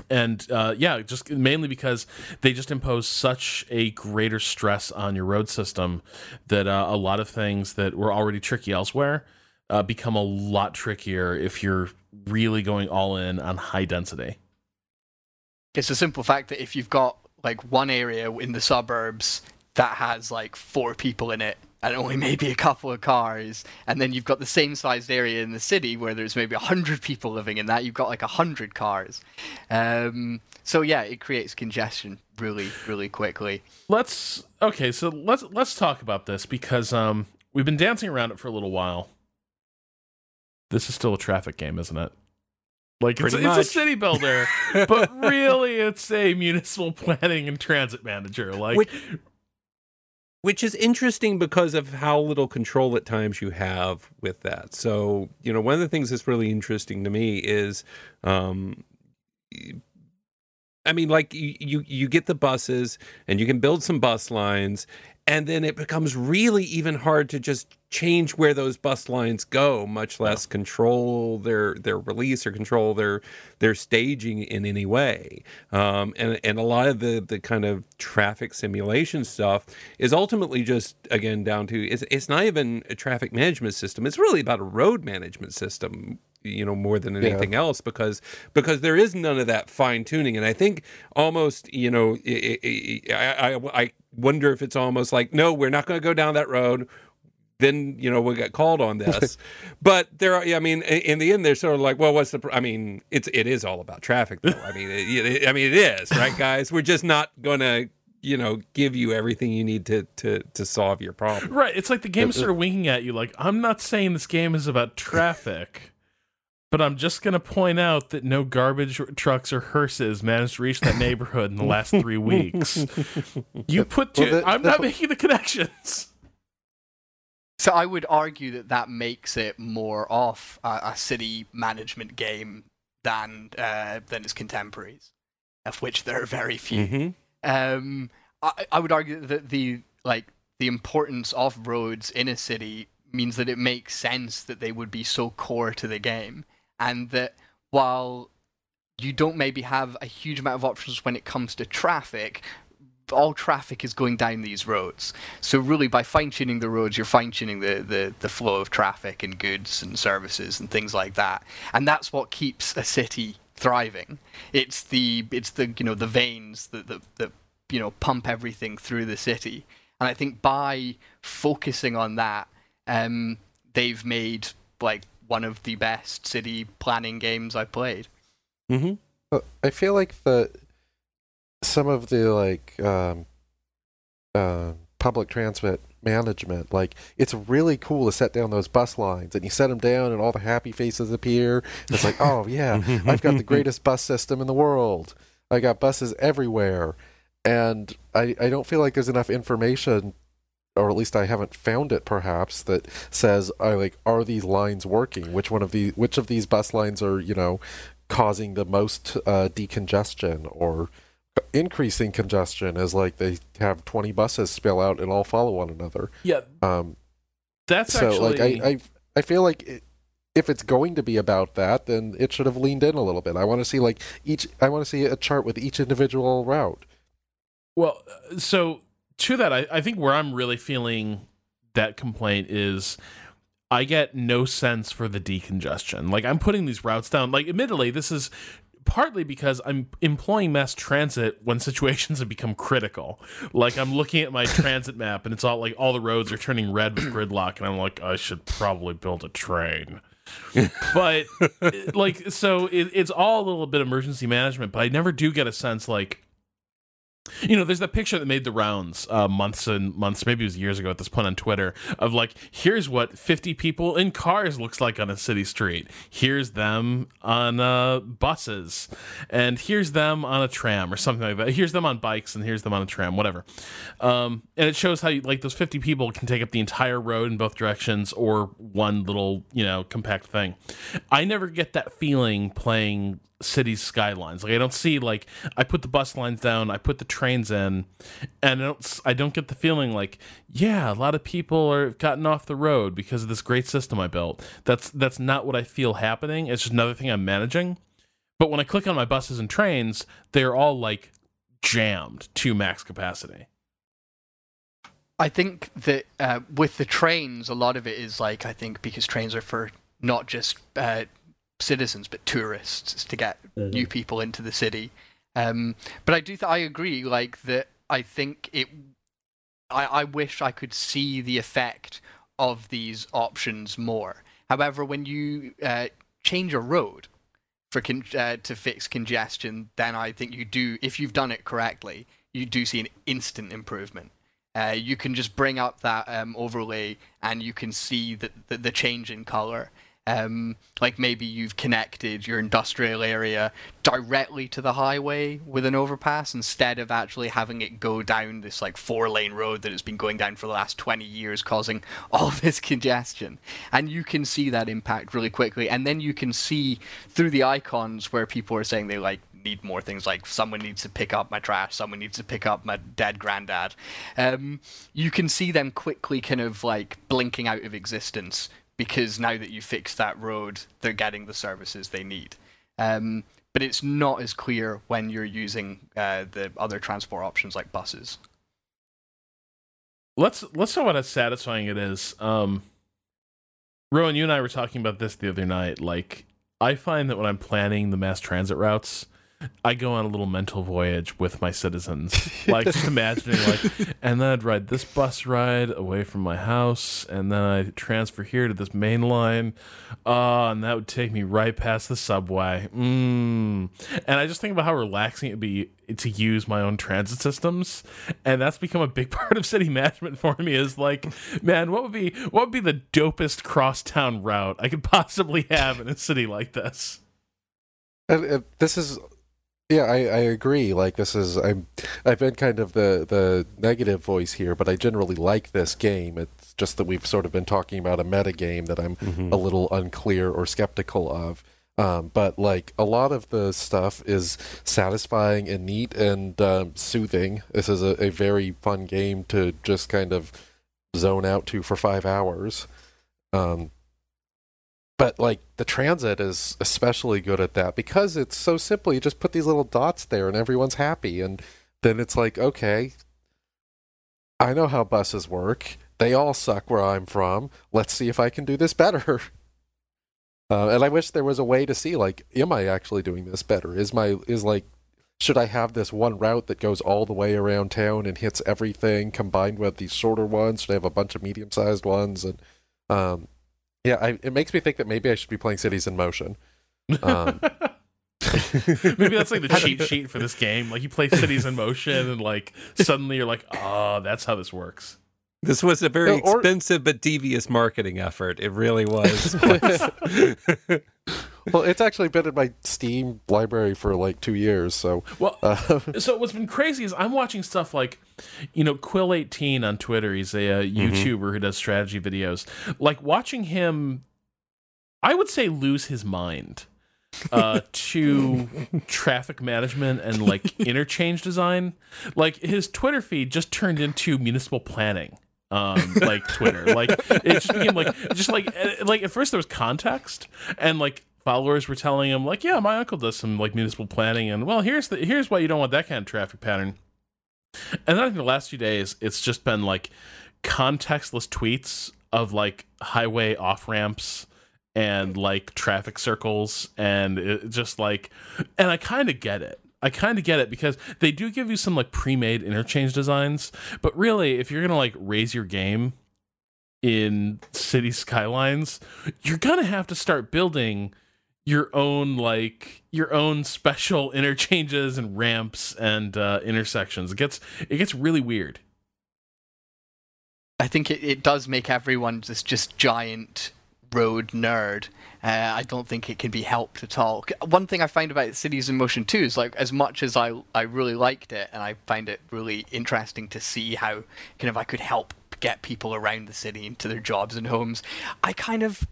and uh, yeah, just mainly because they just impose such a greater stress on your road system that uh, a lot of things that were already tricky elsewhere uh, become a lot trickier if you're really going all in on high density.
It's a simple fact that if you've got like one area in the suburbs that has like four people in it and only maybe a couple of cars, and then you've got the same sized area in the city where there's maybe a hundred people living in that, you've got like a hundred cars. Um, so yeah, it creates congestion really, really quickly.
Let's okay, so let's let's talk about this because um we've been dancing around it for a little while. This is still a traffic game, isn't it? Like it's, it's a city builder, *laughs* but really it's a municipal *laughs* planning and transit manager. Like
Which- which is interesting because of how little control at times you have with that. So, you know, one of the things that's really interesting to me is, um, I mean, like you, you, you get the buses and you can build some bus lines, and then it becomes really even hard to just change where those bus lines go, much less control their their release or control their their staging in any way. Um, and and a lot of the the kind of traffic simulation stuff is ultimately just again down to it's it's not even a traffic management system. It's really about a road management system you know more than anything else because because there is none of that fine tuning and i think almost you know i i, I, I wonder if it's almost like no we're not going to go down that road then you know we got called on this *laughs* but there are i mean in the end they're sort of like well what's the pr- i mean it's it is all about traffic though i mean it, it, i mean it is right guys we're just not going to you know give you everything you need to to to solve your problem
Right. It's like the game is sort of winking at you. Like, I'm not saying this game is about traffic, *laughs* but I'm just going to point out that no garbage trucks or hearses managed to reach that neighborhood in the last three weeks. *laughs* You put
Well,
two,
the-
I'm
the-
not making the connections.
So I would argue that that makes it more of a, a city management game than uh, than its contemporaries, of which there are very few.
hmm
Um, I, I would argue that the like the importance of roads in a city means that it makes sense that they would be so core to the game, and that while you don't maybe have a huge amount of options when it comes to traffic, all traffic is going down these roads. So really, by fine tuning the roads, you're fine tuning the, the the flow of traffic and goods and services and things like that, and that's what keeps a city thriving. It's the it's the you know the veins that that, that you know pump everything through the city, and I think by focusing on that, um, they've made like one of the best city planning games I played.
hmm
Uh, I feel like the some of the like um, uh, public transit management, like it's really cool to set down those bus lines, and you set them down, and all the happy faces appear. It's like, *laughs* oh yeah, I've got the greatest bus system in the world. I got buses everywhere, and I I don't feel like there's enough information. Or at least I haven't found it. Perhaps that says, "I like, are these lines working? Which one of the which of these bus lines are you know causing the most uh, decongestion or increasing congestion as like they have 20 buses spill out and all follow one another
Yeah,
um
that's
so
actually.
like I, I've I feel like it, if it's going to be about that, then it should have leaned in a little bit. I want to see like each. I want to see a chart with each individual route.
Well, so to that, I, I think where I'm really feeling that complaint is I get no sense for the decongestion. Like I'm putting these routes down. Like admittedly, this is partly because I'm employing mass transit when situations have become critical. Like I'm looking at my *laughs* transit map and it's all like all the roads are turning red with gridlock and I'm like I should probably build a train. but *laughs* like so it, it's all a little bit emergency management, but I never do get a sense like you know, there's that picture that made the rounds uh, months and months, maybe it was years ago at this point on Twitter, of like, here's what 50 people in cars looks like on a city street. Here's them on uh, buses, and here's them on a tram or something like that. Here's them on bikes, and here's them on a tram, whatever. Um, and it shows how you, like those 50 people can take up the entire road in both directions or one little, you know, compact thing. I never get that feeling playing cities skylines. Like i don't see like i put the bus lines down i put the trains in and i don't i don't get the feeling like yeah a lot of people are gotten off the road because of this great system i built. That's that's not what i feel happening. It's just another thing i'm managing. But when i click on my buses and trains they're all like jammed to max capacity.
I think that uh, with the trains, a lot of it is like I think because trains are for not just uh, citizens but tourists to get mm-hmm. new people into the city. Um, but I do th- I agree like that. I think it. I, I wish I could see the effect of these options more. However, when you uh, change a road for con- uh, to fix congestion, then I think you do. If you've done it correctly, you do see an instant improvement. Uh, you can just bring up that um, overlay and you can see the, the, the change in color. Um, like maybe you've connected your industrial area directly to the highway with an overpass instead of actually having it go down this like four lane road that it's been going down for the last 20 years causing *laughs* all this congestion and you can see that impact really quickly and then you can see through the icons where people are saying they like need more things like someone needs to pick up my trash, someone needs to pick up my dead granddad. Um, you can see them quickly kind of like blinking out of existence because now that you fixed that road, they're getting the services they need. Um, but it's not as clear when you're using uh, the other transport options like buses.
Let's let's talk about how satisfying it is. Um, Rowan, you and I were talking about this the other night. Like, I find that when I'm planning the mass transit routes, I go on a little mental voyage with my citizens, *laughs* like just imagining, like, and then I'd ride this bus ride away from my house, and then I transfer here to this main line, uh, and that would take me right past the subway. Mm. And I just think about how relaxing it'd be to use my own transit systems, and that's become a big *laughs* part of city management for me. Is like, man, what would be what would be the dopest crosstown route I could possibly have in a city like this?
And, uh, this is yeah, I, I agree. Like this is I'm I've been kind of the the negative voice here, but I generally like this game. It's just that we've sort of been talking about a meta game that I'm mm-hmm. a little unclear or skeptical of. Um, but like a lot of the stuff is satisfying and neat and um, soothing. This is a, a very fun game to just kind of zone out to for five hours. Um, but like the transit is especially good at that because it's so simple. You just put these little dots there and everyone's happy. And then it's like okay i know how buses work. They all suck where i'm from. Let's see if i can do this better. *laughs* Uh, and i wish there was a way to see like am i actually doing this better? Is my is like should i have this one route that goes all the way around town and hits everything combined with these shorter ones? Should i have a bunch of medium sized ones? And um, yeah, I, it makes me think that maybe I should be playing Cities in Motion. Um, *laughs*
maybe that's like the cheat sheet for this game. Like you play Cities in Motion, and like suddenly you're like, oh, that's how this works.
This was a very or, expensive but devious marketing effort. It really was. *laughs* *laughs*
well, it's actually been in my Steam library for like two years. So,
well, uh, *laughs* so what's been crazy is I'm watching stuff like, you know, Quill18 on Twitter. He's a, a mm-hmm. YouTuber who does strategy videos. Like watching him, I would say lose his mind uh, to *laughs* traffic management and like interchange design. Like his Twitter feed just turned into municipal planning um, like Twitter. Like it just became like just like eh, like at first there was context and like followers were telling him like, yeah, my uncle does some like municipal planning, and well, here's the here's why you don't want that kind of traffic pattern. And then I think the last few days it's just been like contextless tweets of like highway off ramps and like traffic circles and just like and I kind of get it. I kind of get it because they do give you some like pre-made interchange designs, but really if you're going to like raise your game in city skylines, you're going to have to start building your own like your own special *laughs* interchanges and ramps and uh, intersections. It gets it gets really weird.
I think it, it does make everyone this just giant road nerd. Uh, I don't think it can be helped at all. One thing I find about Cities in Motion 2 is like as much as I I really liked it and I find it really interesting to see how kind of I could help get people around the city into their jobs and homes. I kind of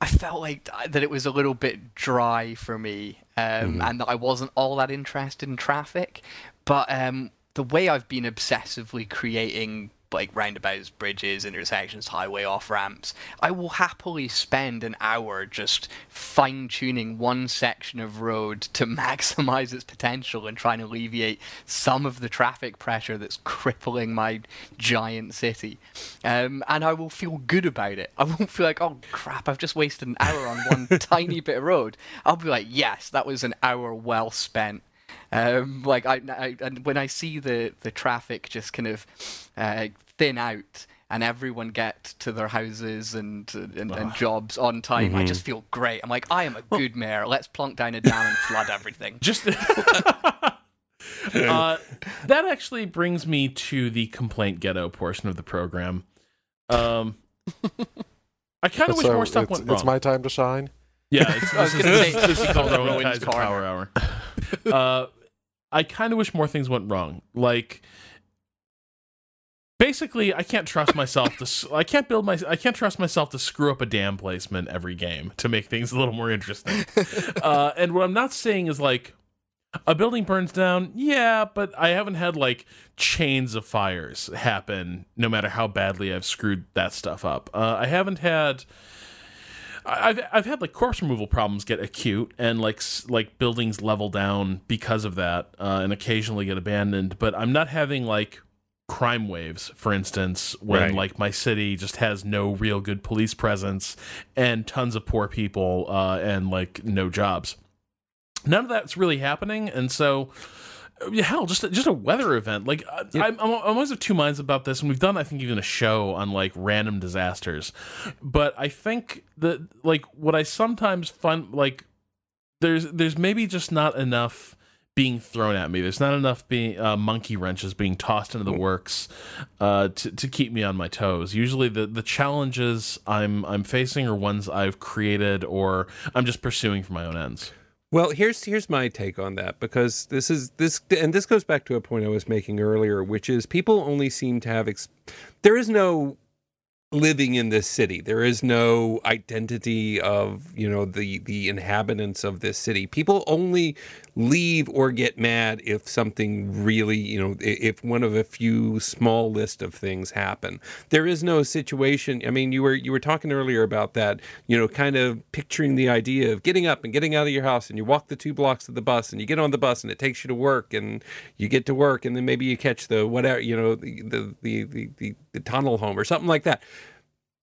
I felt like that it was a little bit dry for me, um, mm-hmm. and that I wasn't all that interested in traffic. But um, the way I've been obsessively creating like roundabouts, bridges, intersections, highway off ramps. I will happily spend an hour just fine tuning one section of road to *laughs* maximize its potential and trying to alleviate some of the traffic pressure that's crippling my giant city. Um, and I will feel good about it. I *laughs* won't feel like, oh crap, I've just wasted an hour on one *laughs* tiny bit of road. I'll be like, yes, that was an hour well spent. Um, like I, I, and when I see the the traffic just kind of uh, thin out and everyone get to their houses and and, and jobs on time, mm-hmm. I just feel great. I'm like, I am a good mayor. Let's plunk down a dam and flood *laughs* everything.
Just. *laughs* *laughs* uh, that actually brings me to the complaint ghetto portion of the program. Um, I kind of wish more stuff went wrong.
It's my time to shine.
Yeah, it's, this, is, this, this is called Rowan Kaiser Power Hour. *laughs* Uh, I kind of wish more things went wrong. Like, basically, I can't trust myself to. *laughs* I can't build my. I can't trust myself to screw up a damn placement every game to make things a little more interesting. *laughs* uh, and what I'm not saying is like a building burns down. Yeah, but I haven't had like chains of fires happen. No matter how badly I've screwed that stuff up, uh, I haven't had I've I've had like corpse removal problems get acute and like like buildings level down because of that uh, and occasionally get abandoned. But I'm not having like crime waves, for instance, when right. like my city just has no real good police presence and tons of poor people uh, and like no jobs. None of that's really happening, and so hell, just a, just a weather event. Like. I'm, I'm, always of two minds about this, and we've done, I think, even a show on like random disasters. But I think that like what I sometimes find like there's there's maybe just not enough being thrown at me. There's not enough being uh, monkey wrenches being tossed into the works uh, to to keep me on my toes. Usually, the the challenges I'm I'm facing are ones I've created or I'm just pursuing for my own ends.
Well, here's here's my take on that because this is this and this goes back to a point I was making earlier, which is people only seem to have ex- there is no living in this city. There is no identity of, you know, the the inhabitants of this city. People only leave or get mad if something really, you know, if one of a few small list of things happen. There is no situation. I mean, you were you were talking earlier about that, you know, kind of picturing the idea of getting up and getting out of your house and you walk the two blocks to the bus and you get on the bus and it takes you to work and you get to work and then maybe you catch the whatever, you know, the the the the, the tunnel home or something like that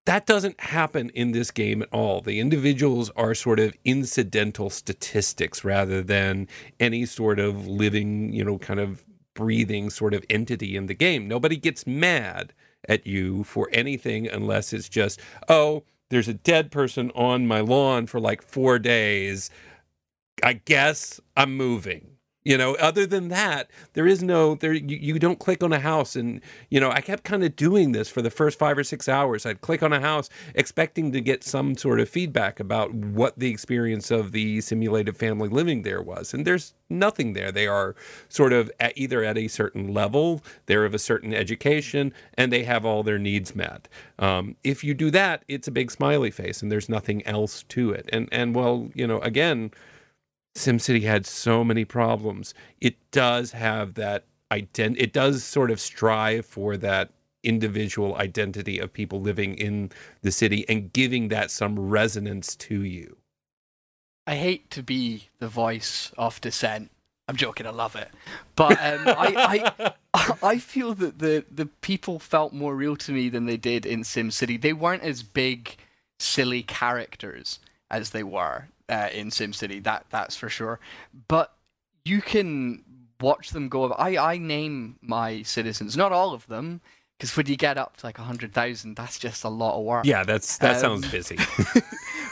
that doesn't happen in this game at all. The individuals are sort of incidental statistics rather than any sort of living, you know, kind of breathing sort of entity in the game. Nobody gets mad at you for anything unless it's just, oh, there's a dead person on my lawn for like four days. I guess I'm moving you know other than that there is no there you, you don't click on a house. And you know i kept kind of doing this for the first five or six hours. I'd click on a house expecting to get some sort of feedback about what the experience of the simulated family living there was. And there's nothing there. They are sort of at, either at a certain level they're of a certain education and they have all their needs met. Um, if you do that it's a big smiley face and there's nothing else to it. And and well you know again SimCity had so many problems. It does have that ident. It does sort of strive for that individual identity of people living in the city and giving that some resonance to you.
I hate to be the voice of dissent. I'm joking. I love it, but um, I, I *laughs* I feel that the the people felt more real to me than they did in SimCity. They weren't as big, silly characters as they were uh, in SimCity. That that's for sure. But you can watch them go. I I name my citizens, not all of them, because when you get up to like hundred thousand, that's just a lot of work.
Yeah, that's that
Um,
sounds busy. *laughs* *laughs*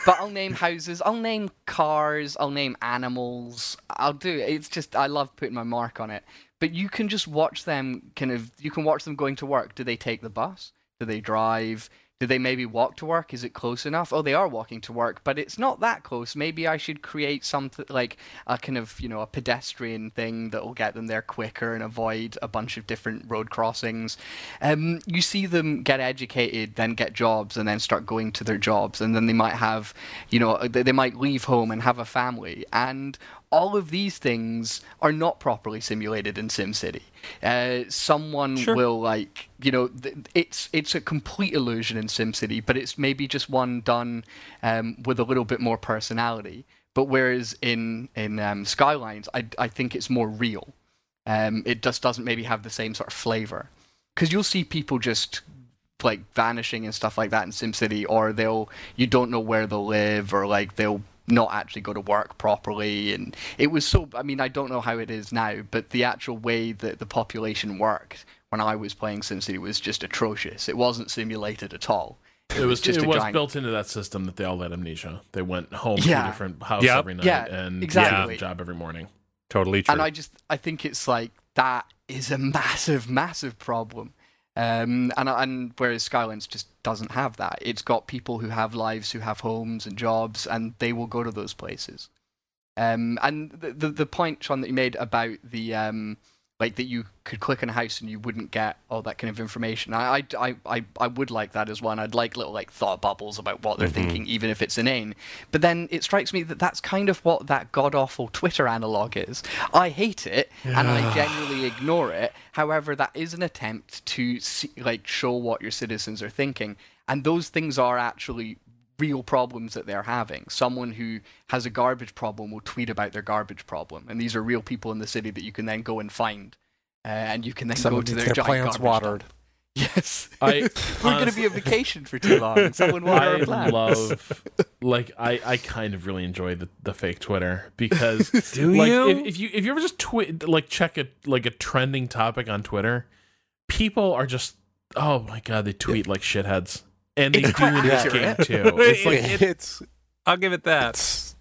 But I'll name houses, I'll name cars, I'll name animals. I'll do it. It's just I love putting my mark on it. But you can just watch them kind of you can watch them going to work. Do they take the bus? Do they drive? Do they maybe walk to work? Is it close enough? Oh, they are walking to work, but it's not that close. Maybe I should create something like a kind of, you know, a pedestrian thing that will get them there quicker and avoid a bunch of different road crossings. Um, you see them get educated, then get jobs, and then start going to their jobs, and then they might have, you know, they, they might leave home and have a family. And all of these things are not properly simulated in SimCity. Uh, someone
Sure.
will like, you know, th- it's it's a complete illusion in SimCity, but it's maybe just one done um, with a little bit more personality. But whereas in in um, Skylines, I I think it's more real. Um, it just doesn't maybe have the same sort of flavor because you'll see people just like vanishing and stuff like that in SimCity, or they'll you don't know where they'll live, or like they'll not actually go to work properly. And it was so. I mean, I don't know how it is now, but the actual way that the population worked when I was playing SimCity was just atrocious. It wasn't simulated at all.
It was
just
it was
giant-
built into that system that they all had amnesia. They went home to a different house
Yep.
every night
Yeah,
and
exactly.
did a job every morning.
totally true.
And I just I think it's like that is a *laughs* massive, massive problem. Um, and and whereas Skylines just doesn't have that. It's got people who have lives, who have homes and jobs, and they will go to those places. Um, and the, the the point Sean that you made about the um, like that you could click on a house and you wouldn't get all that kind of information. I I, I, I, would like that as one. I'd like little like thought bubbles about what they're mm-hmm. thinking, even if it's inane. But then it strikes me that that's kind of what that god awful Twitter analog is. I hate it and I genuinely ignore it. However, that is an attempt to see, like show what your citizens are thinking, and those things are actually real problems that they're having. Someone who has a garbage problem will tweet about their garbage problem, and these are real people in the city that you can then go and find, uh, and you can then
Someone
go to their,
their
giant
plants
garbage
watered.
dump. *laughs* Yes,
I- *laughs*
we're going to be on vacation for too long. Someone water
I
our plants.
love like I, I kind of really enjoy the, the fake Twitter because *laughs*
Do
like
you?
If, if you if you ever just tweet like check a like a trending topic on Twitter, people are just oh my god they tweet like shitheads and they
It's
do
quite
in this game too. *laughs* It's like
It-
it's
I'll give it that.
it's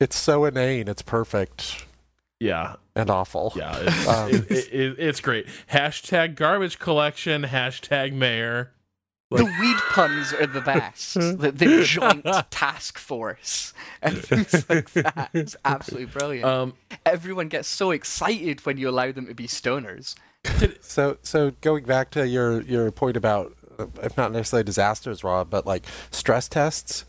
it's so inane. It's perfect
yeah
and awful.
yeah *laughs* it's,
Um,
it, it, it- it's great. Hashtag garbage collection. Hashtag mayor.
the weed puns are the best. *laughs* the, the joint task force and things like that. It's absolutely brilliant.
Um,
Everyone gets so excited when you allow them to be stoners.
So so going back to your your point about if not necessarily disasters, Rob, but like stress tests,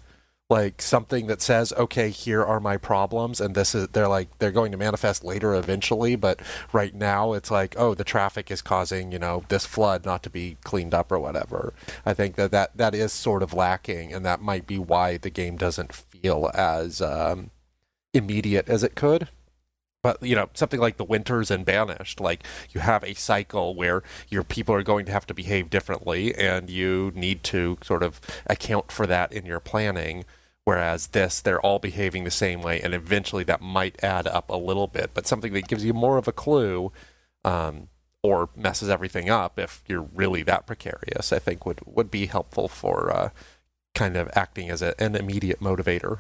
like something that says, okay, here are my problems, and this is they're like they're going to manifest later eventually, but right now it's like, oh, the traffic is causing you know this flood not to be cleaned up or whatever. I think that that that is sort of lacking, and that might be why the game doesn't feel as um, immediate as it could but you know something like the winters and banished like you have a cycle where your people are going to have to behave differently and you need to sort of account for that in your planning whereas this they're all behaving the same way and eventually that might add up a little bit but something that gives you more of a clue um, or messes everything up if you're really that precarious i think would would be helpful for uh, kind of acting as a, an immediate motivator.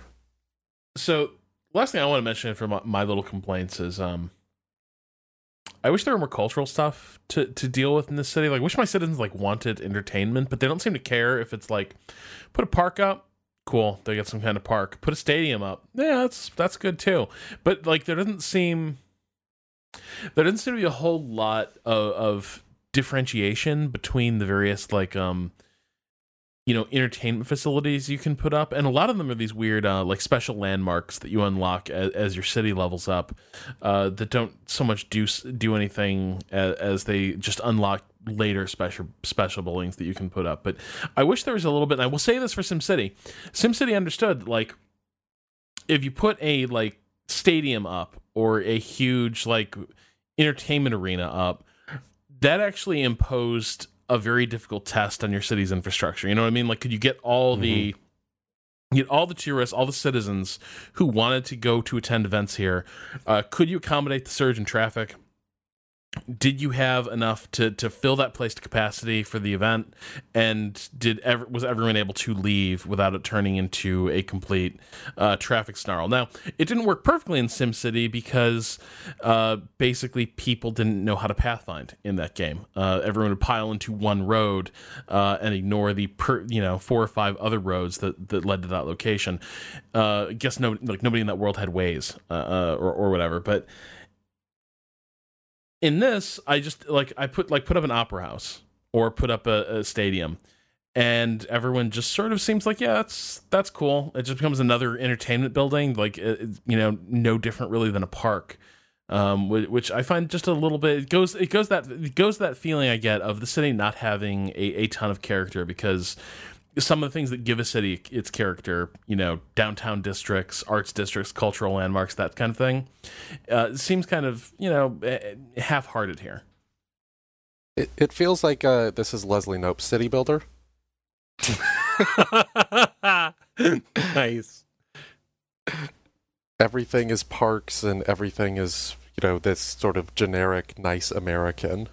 So last thing I want to mention for my, my little complaints is um I wish there were more cultural stuff to to deal with in this city. Like, I wish my citizens like wanted entertainment, but they don't seem to care if it's like put a park up, cool, they get some kind of park. Put a stadium up, yeah, that's that's good too. But like, there doesn't seem there doesn't seem to be a whole lot of, of differentiation between the various like um you know entertainment facilities you can put up and a lot of them are these weird uh, like special landmarks that you unlock as, as your city levels up uh, that don't so much do do anything as, as they just unlock later special special buildings that you can put up. But I wish there was a little bit. And I will say this for SimCity. SimCity understood like if you put a like stadium up or a huge like entertainment arena up, that actually imposed a very difficult test on your city's infrastructure. You know what I mean? Like, could you get all mm-hmm. the get all the tourists, all the citizens who wanted to go to attend events here? Uh, could you accommodate the surge in traffic? Did you have enough to to fill that place to capacity for the event? And did ever was everyone able to leave without it turning into a complete uh, traffic snarl? Now it didn't work perfectly in simcity because uh, basically people didn't know how to pathfind in that game. Uh, everyone would pile into one road uh, and ignore the per, you know four or five other roads that, that led to that location. Uh, i guess no like nobody in that world had Waze uh, or, or whatever but in this, I just like I put like put up an opera house or put up a, a stadium, and everyone just sort of seems like yeah, that's that's cool. It just becomes another entertainment building, like it, you know, no different really than a park. Um, which I find just a little bit it goes it goes that it goes that feeling I get of the city not having a, a ton of character because some of the things that give a city its character, you know, downtown districts, arts districts, cultural landmarks, that kind of thing, uh, seems kind of, you know, eh, eh, half hearted here.
It, it feels like uh, this is Leslie Knope's City Builder. *laughs*
nice.
Everything is parks and everything is, you know, this sort of generic, nice American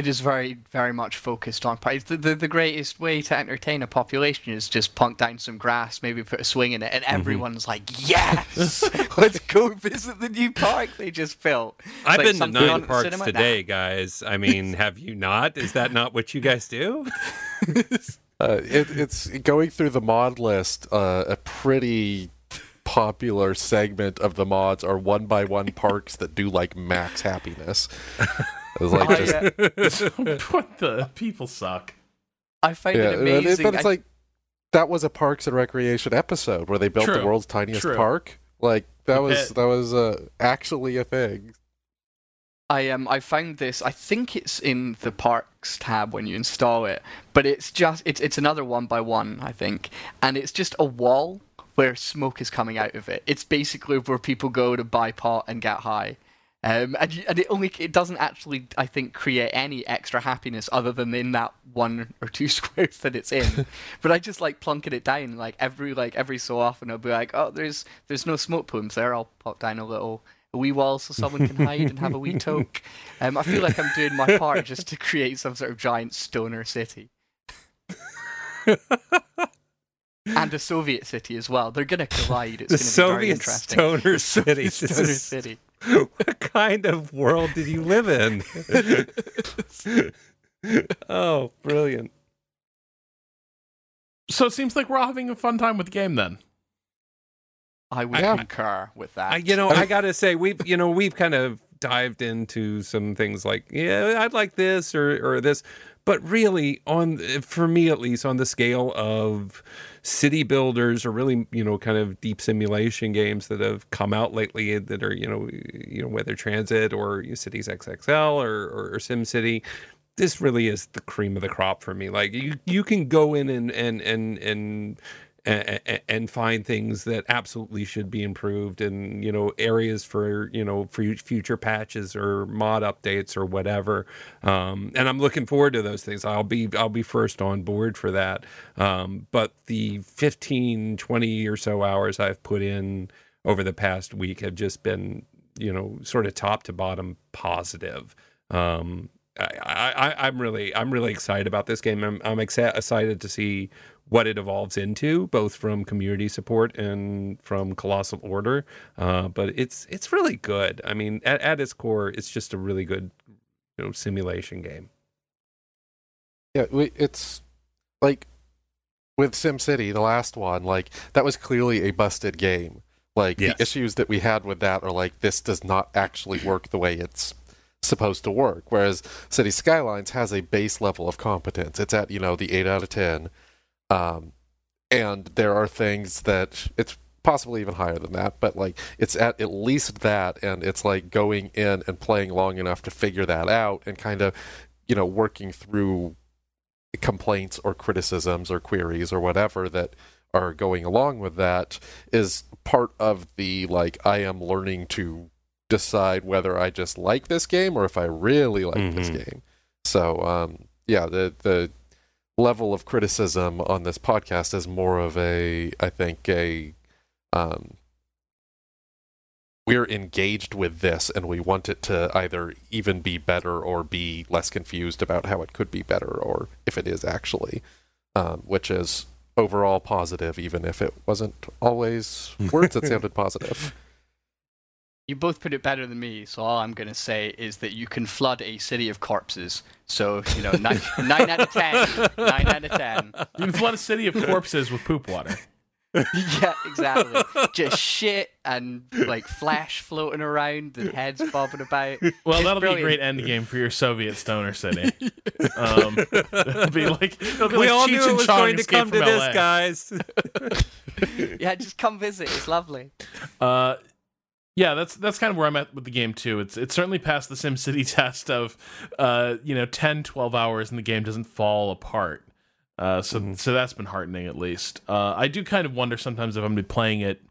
it is very, very much focused on price. The, the, the, greatest way to entertain a population is just punk down some grass, maybe put a swing in it, and mm-hmm. everyone's mm-hmm. like, "Yes, *laughs* let's go visit the new park they just built."
I've like been to nine parks today, guys. I mean, *laughs* have you not? Is that not what you guys do? *laughs*
uh, it, it's going through the mod list. Uh, a pretty popular segment of the mods are one by one parks that do like max happiness.
It was like just *laughs* what the people suck.
I find yeah, it amazing.
But it's I... like that was a Parks and Recreation episode where they built True. the world's tiniest True. park. Like that was that was uh, actually a thing.
I um I found this. I think it's in the parks tab when you install it, but it's just it's it's another one by one I think, and it's just a wall where smoke is coming out of it. It's basically where people go to buy pot and get high. Um, and, and it only it doesn't actually I think create any extra happiness other than in that one or two *laughs* squares that it's in. *laughs* but I just like plunking it down like every like every so often I'll be like, oh, there's there's no smoke plumes there. I'll pop down a little a wee wall so someone can hide and have a wee toke. *laughs* Um, I feel like I'm doing my part just to create some sort of giant stoner city. and a Soviet city as well. They're going to collide. It's
the
going to be very interesting.
Stoner city.
Stoner city. *laughs*
what kind of world did you live in? *laughs* oh, brilliant.
So it seems like we're all having a fun time with the game then.
I would I, concur with that.
I, you know, I got to say we've you know we've kind of dived into some things like yeah, I'd like this or or this, but really on for me at least on the scale of city builders or really you know kind of deep simulation games that have come out lately that are you know you know whether transit or Cities XXL or, or, or SimCity this really is the cream of the crop for me. Like you you can go in and and and and and, find things that absolutely should be improved and you know areas for you know for future patches or mod updates or whatever. Um, and i'm looking forward to those things. I'll be i'll be first on board for that. Um, but the 15 20 or so hours i've put in over the past week have just been you know sort of top to bottom positive. Um, I, am really, I'm really excited about this game. I'm, I'm excited to see what it evolves into, both from community support and from Colossal Order. Uh, but it's it's really good. I mean, at, at its core, it's just a really good you know, simulation game.
Yeah, it's like with SimCity, the last one, like that was clearly a busted game. Like yes. the issues that we had with that are like this does not actually work the way it's supposed to work. Whereas City Skylines has a base level of competence. It's at, you know, the 8 out of 10. Um, and there are things that it's possibly even higher than that, but like it's at at least that, and it's like going in and playing long enough to figure that out and kind of, you know, working through complaints or criticisms or queries or whatever that are going along with that is part of the like I am learning to decide whether I just like this game or if I really like mm-hmm. this game. So um, yeah, the the level of criticism on this podcast is more of a I think a um, we're engaged with this and we want it to either even be better or be less confused about how it could be better or if it is actually, um, which is overall positive, even if it wasn't always *laughs* words that sounded positive.
You both put it better than me, so all I'm going to say is that you can flood a city of corpses. So, you know, nine, *laughs* nine out of ten. Nine out of ten.
You can flood a city of corpses with poop water. *laughs*
yeah, exactly. Just shit and like flash floating around and heads bobbing about.
Well, it's that'll brilliant. be a great end game for your Soviet stoner city. *laughs* um, it'll be like it'll be
we
like
all
Cheech
knew it was
Chong
going to come to
LA.
this, guys.
yeah, just come visit. It's lovely.
Uh, yeah, that's that's kind of where I'm at with the game too. It's it's certainly passed the SimCity *laughs* test of uh, you know 10, 12 hours and the game doesn't fall apart. Uh, so mm-hmm. so that's been heartening at least. Uh, I do kind of wonder sometimes if I'm gonna be playing it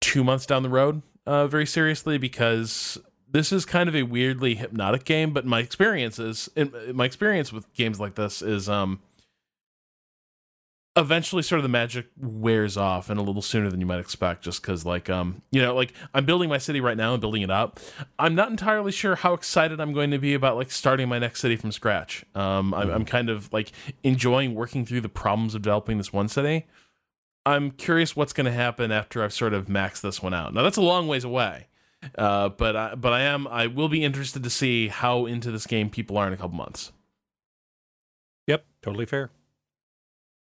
two months down the road, uh, very seriously, because this is kind of a weirdly hypnotic game. But my experiences, my experience with games like this is, um, eventually sort of the magic wears off and a little sooner than you might expect just because like um you know like i'm building my city right now and building it up. I'm not entirely sure how excited i'm going to be about like starting my next city from scratch. Um i'm, I'm kind of like enjoying working through the problems of developing this one city. I'm curious what's going to happen after i've sort of maxed this one out. Now that's a long ways away uh but i but i am i will be interested to see how into this game people are in a couple months.
Yep totally fair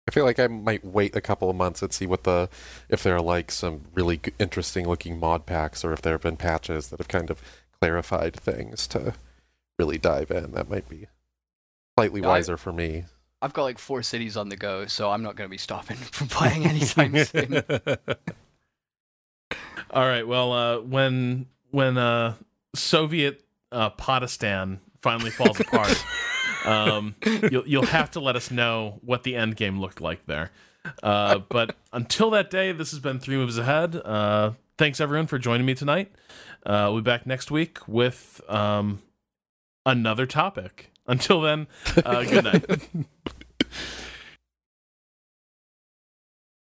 I feel like I might wait a couple of months and see what the if there are like some really interesting looking mod packs or if there have been patches that have kind of clarified things to really dive in. That might be slightly wiser I, for me.
I've got like four cities on the go, so I'm not going to be stopping *laughs* from playing anytime *laughs* soon. *laughs*
All right. Well, uh, when when uh, Soviet uh, Potistan finally falls apart. Um, you'll you'll have to let us know what the end game looked like there. Uh, but until that day, this has been three moves ahead. Uh, thanks everyone for joining me tonight. Uh, we'll be back next week with um, another topic. Until then, uh, good night. *laughs*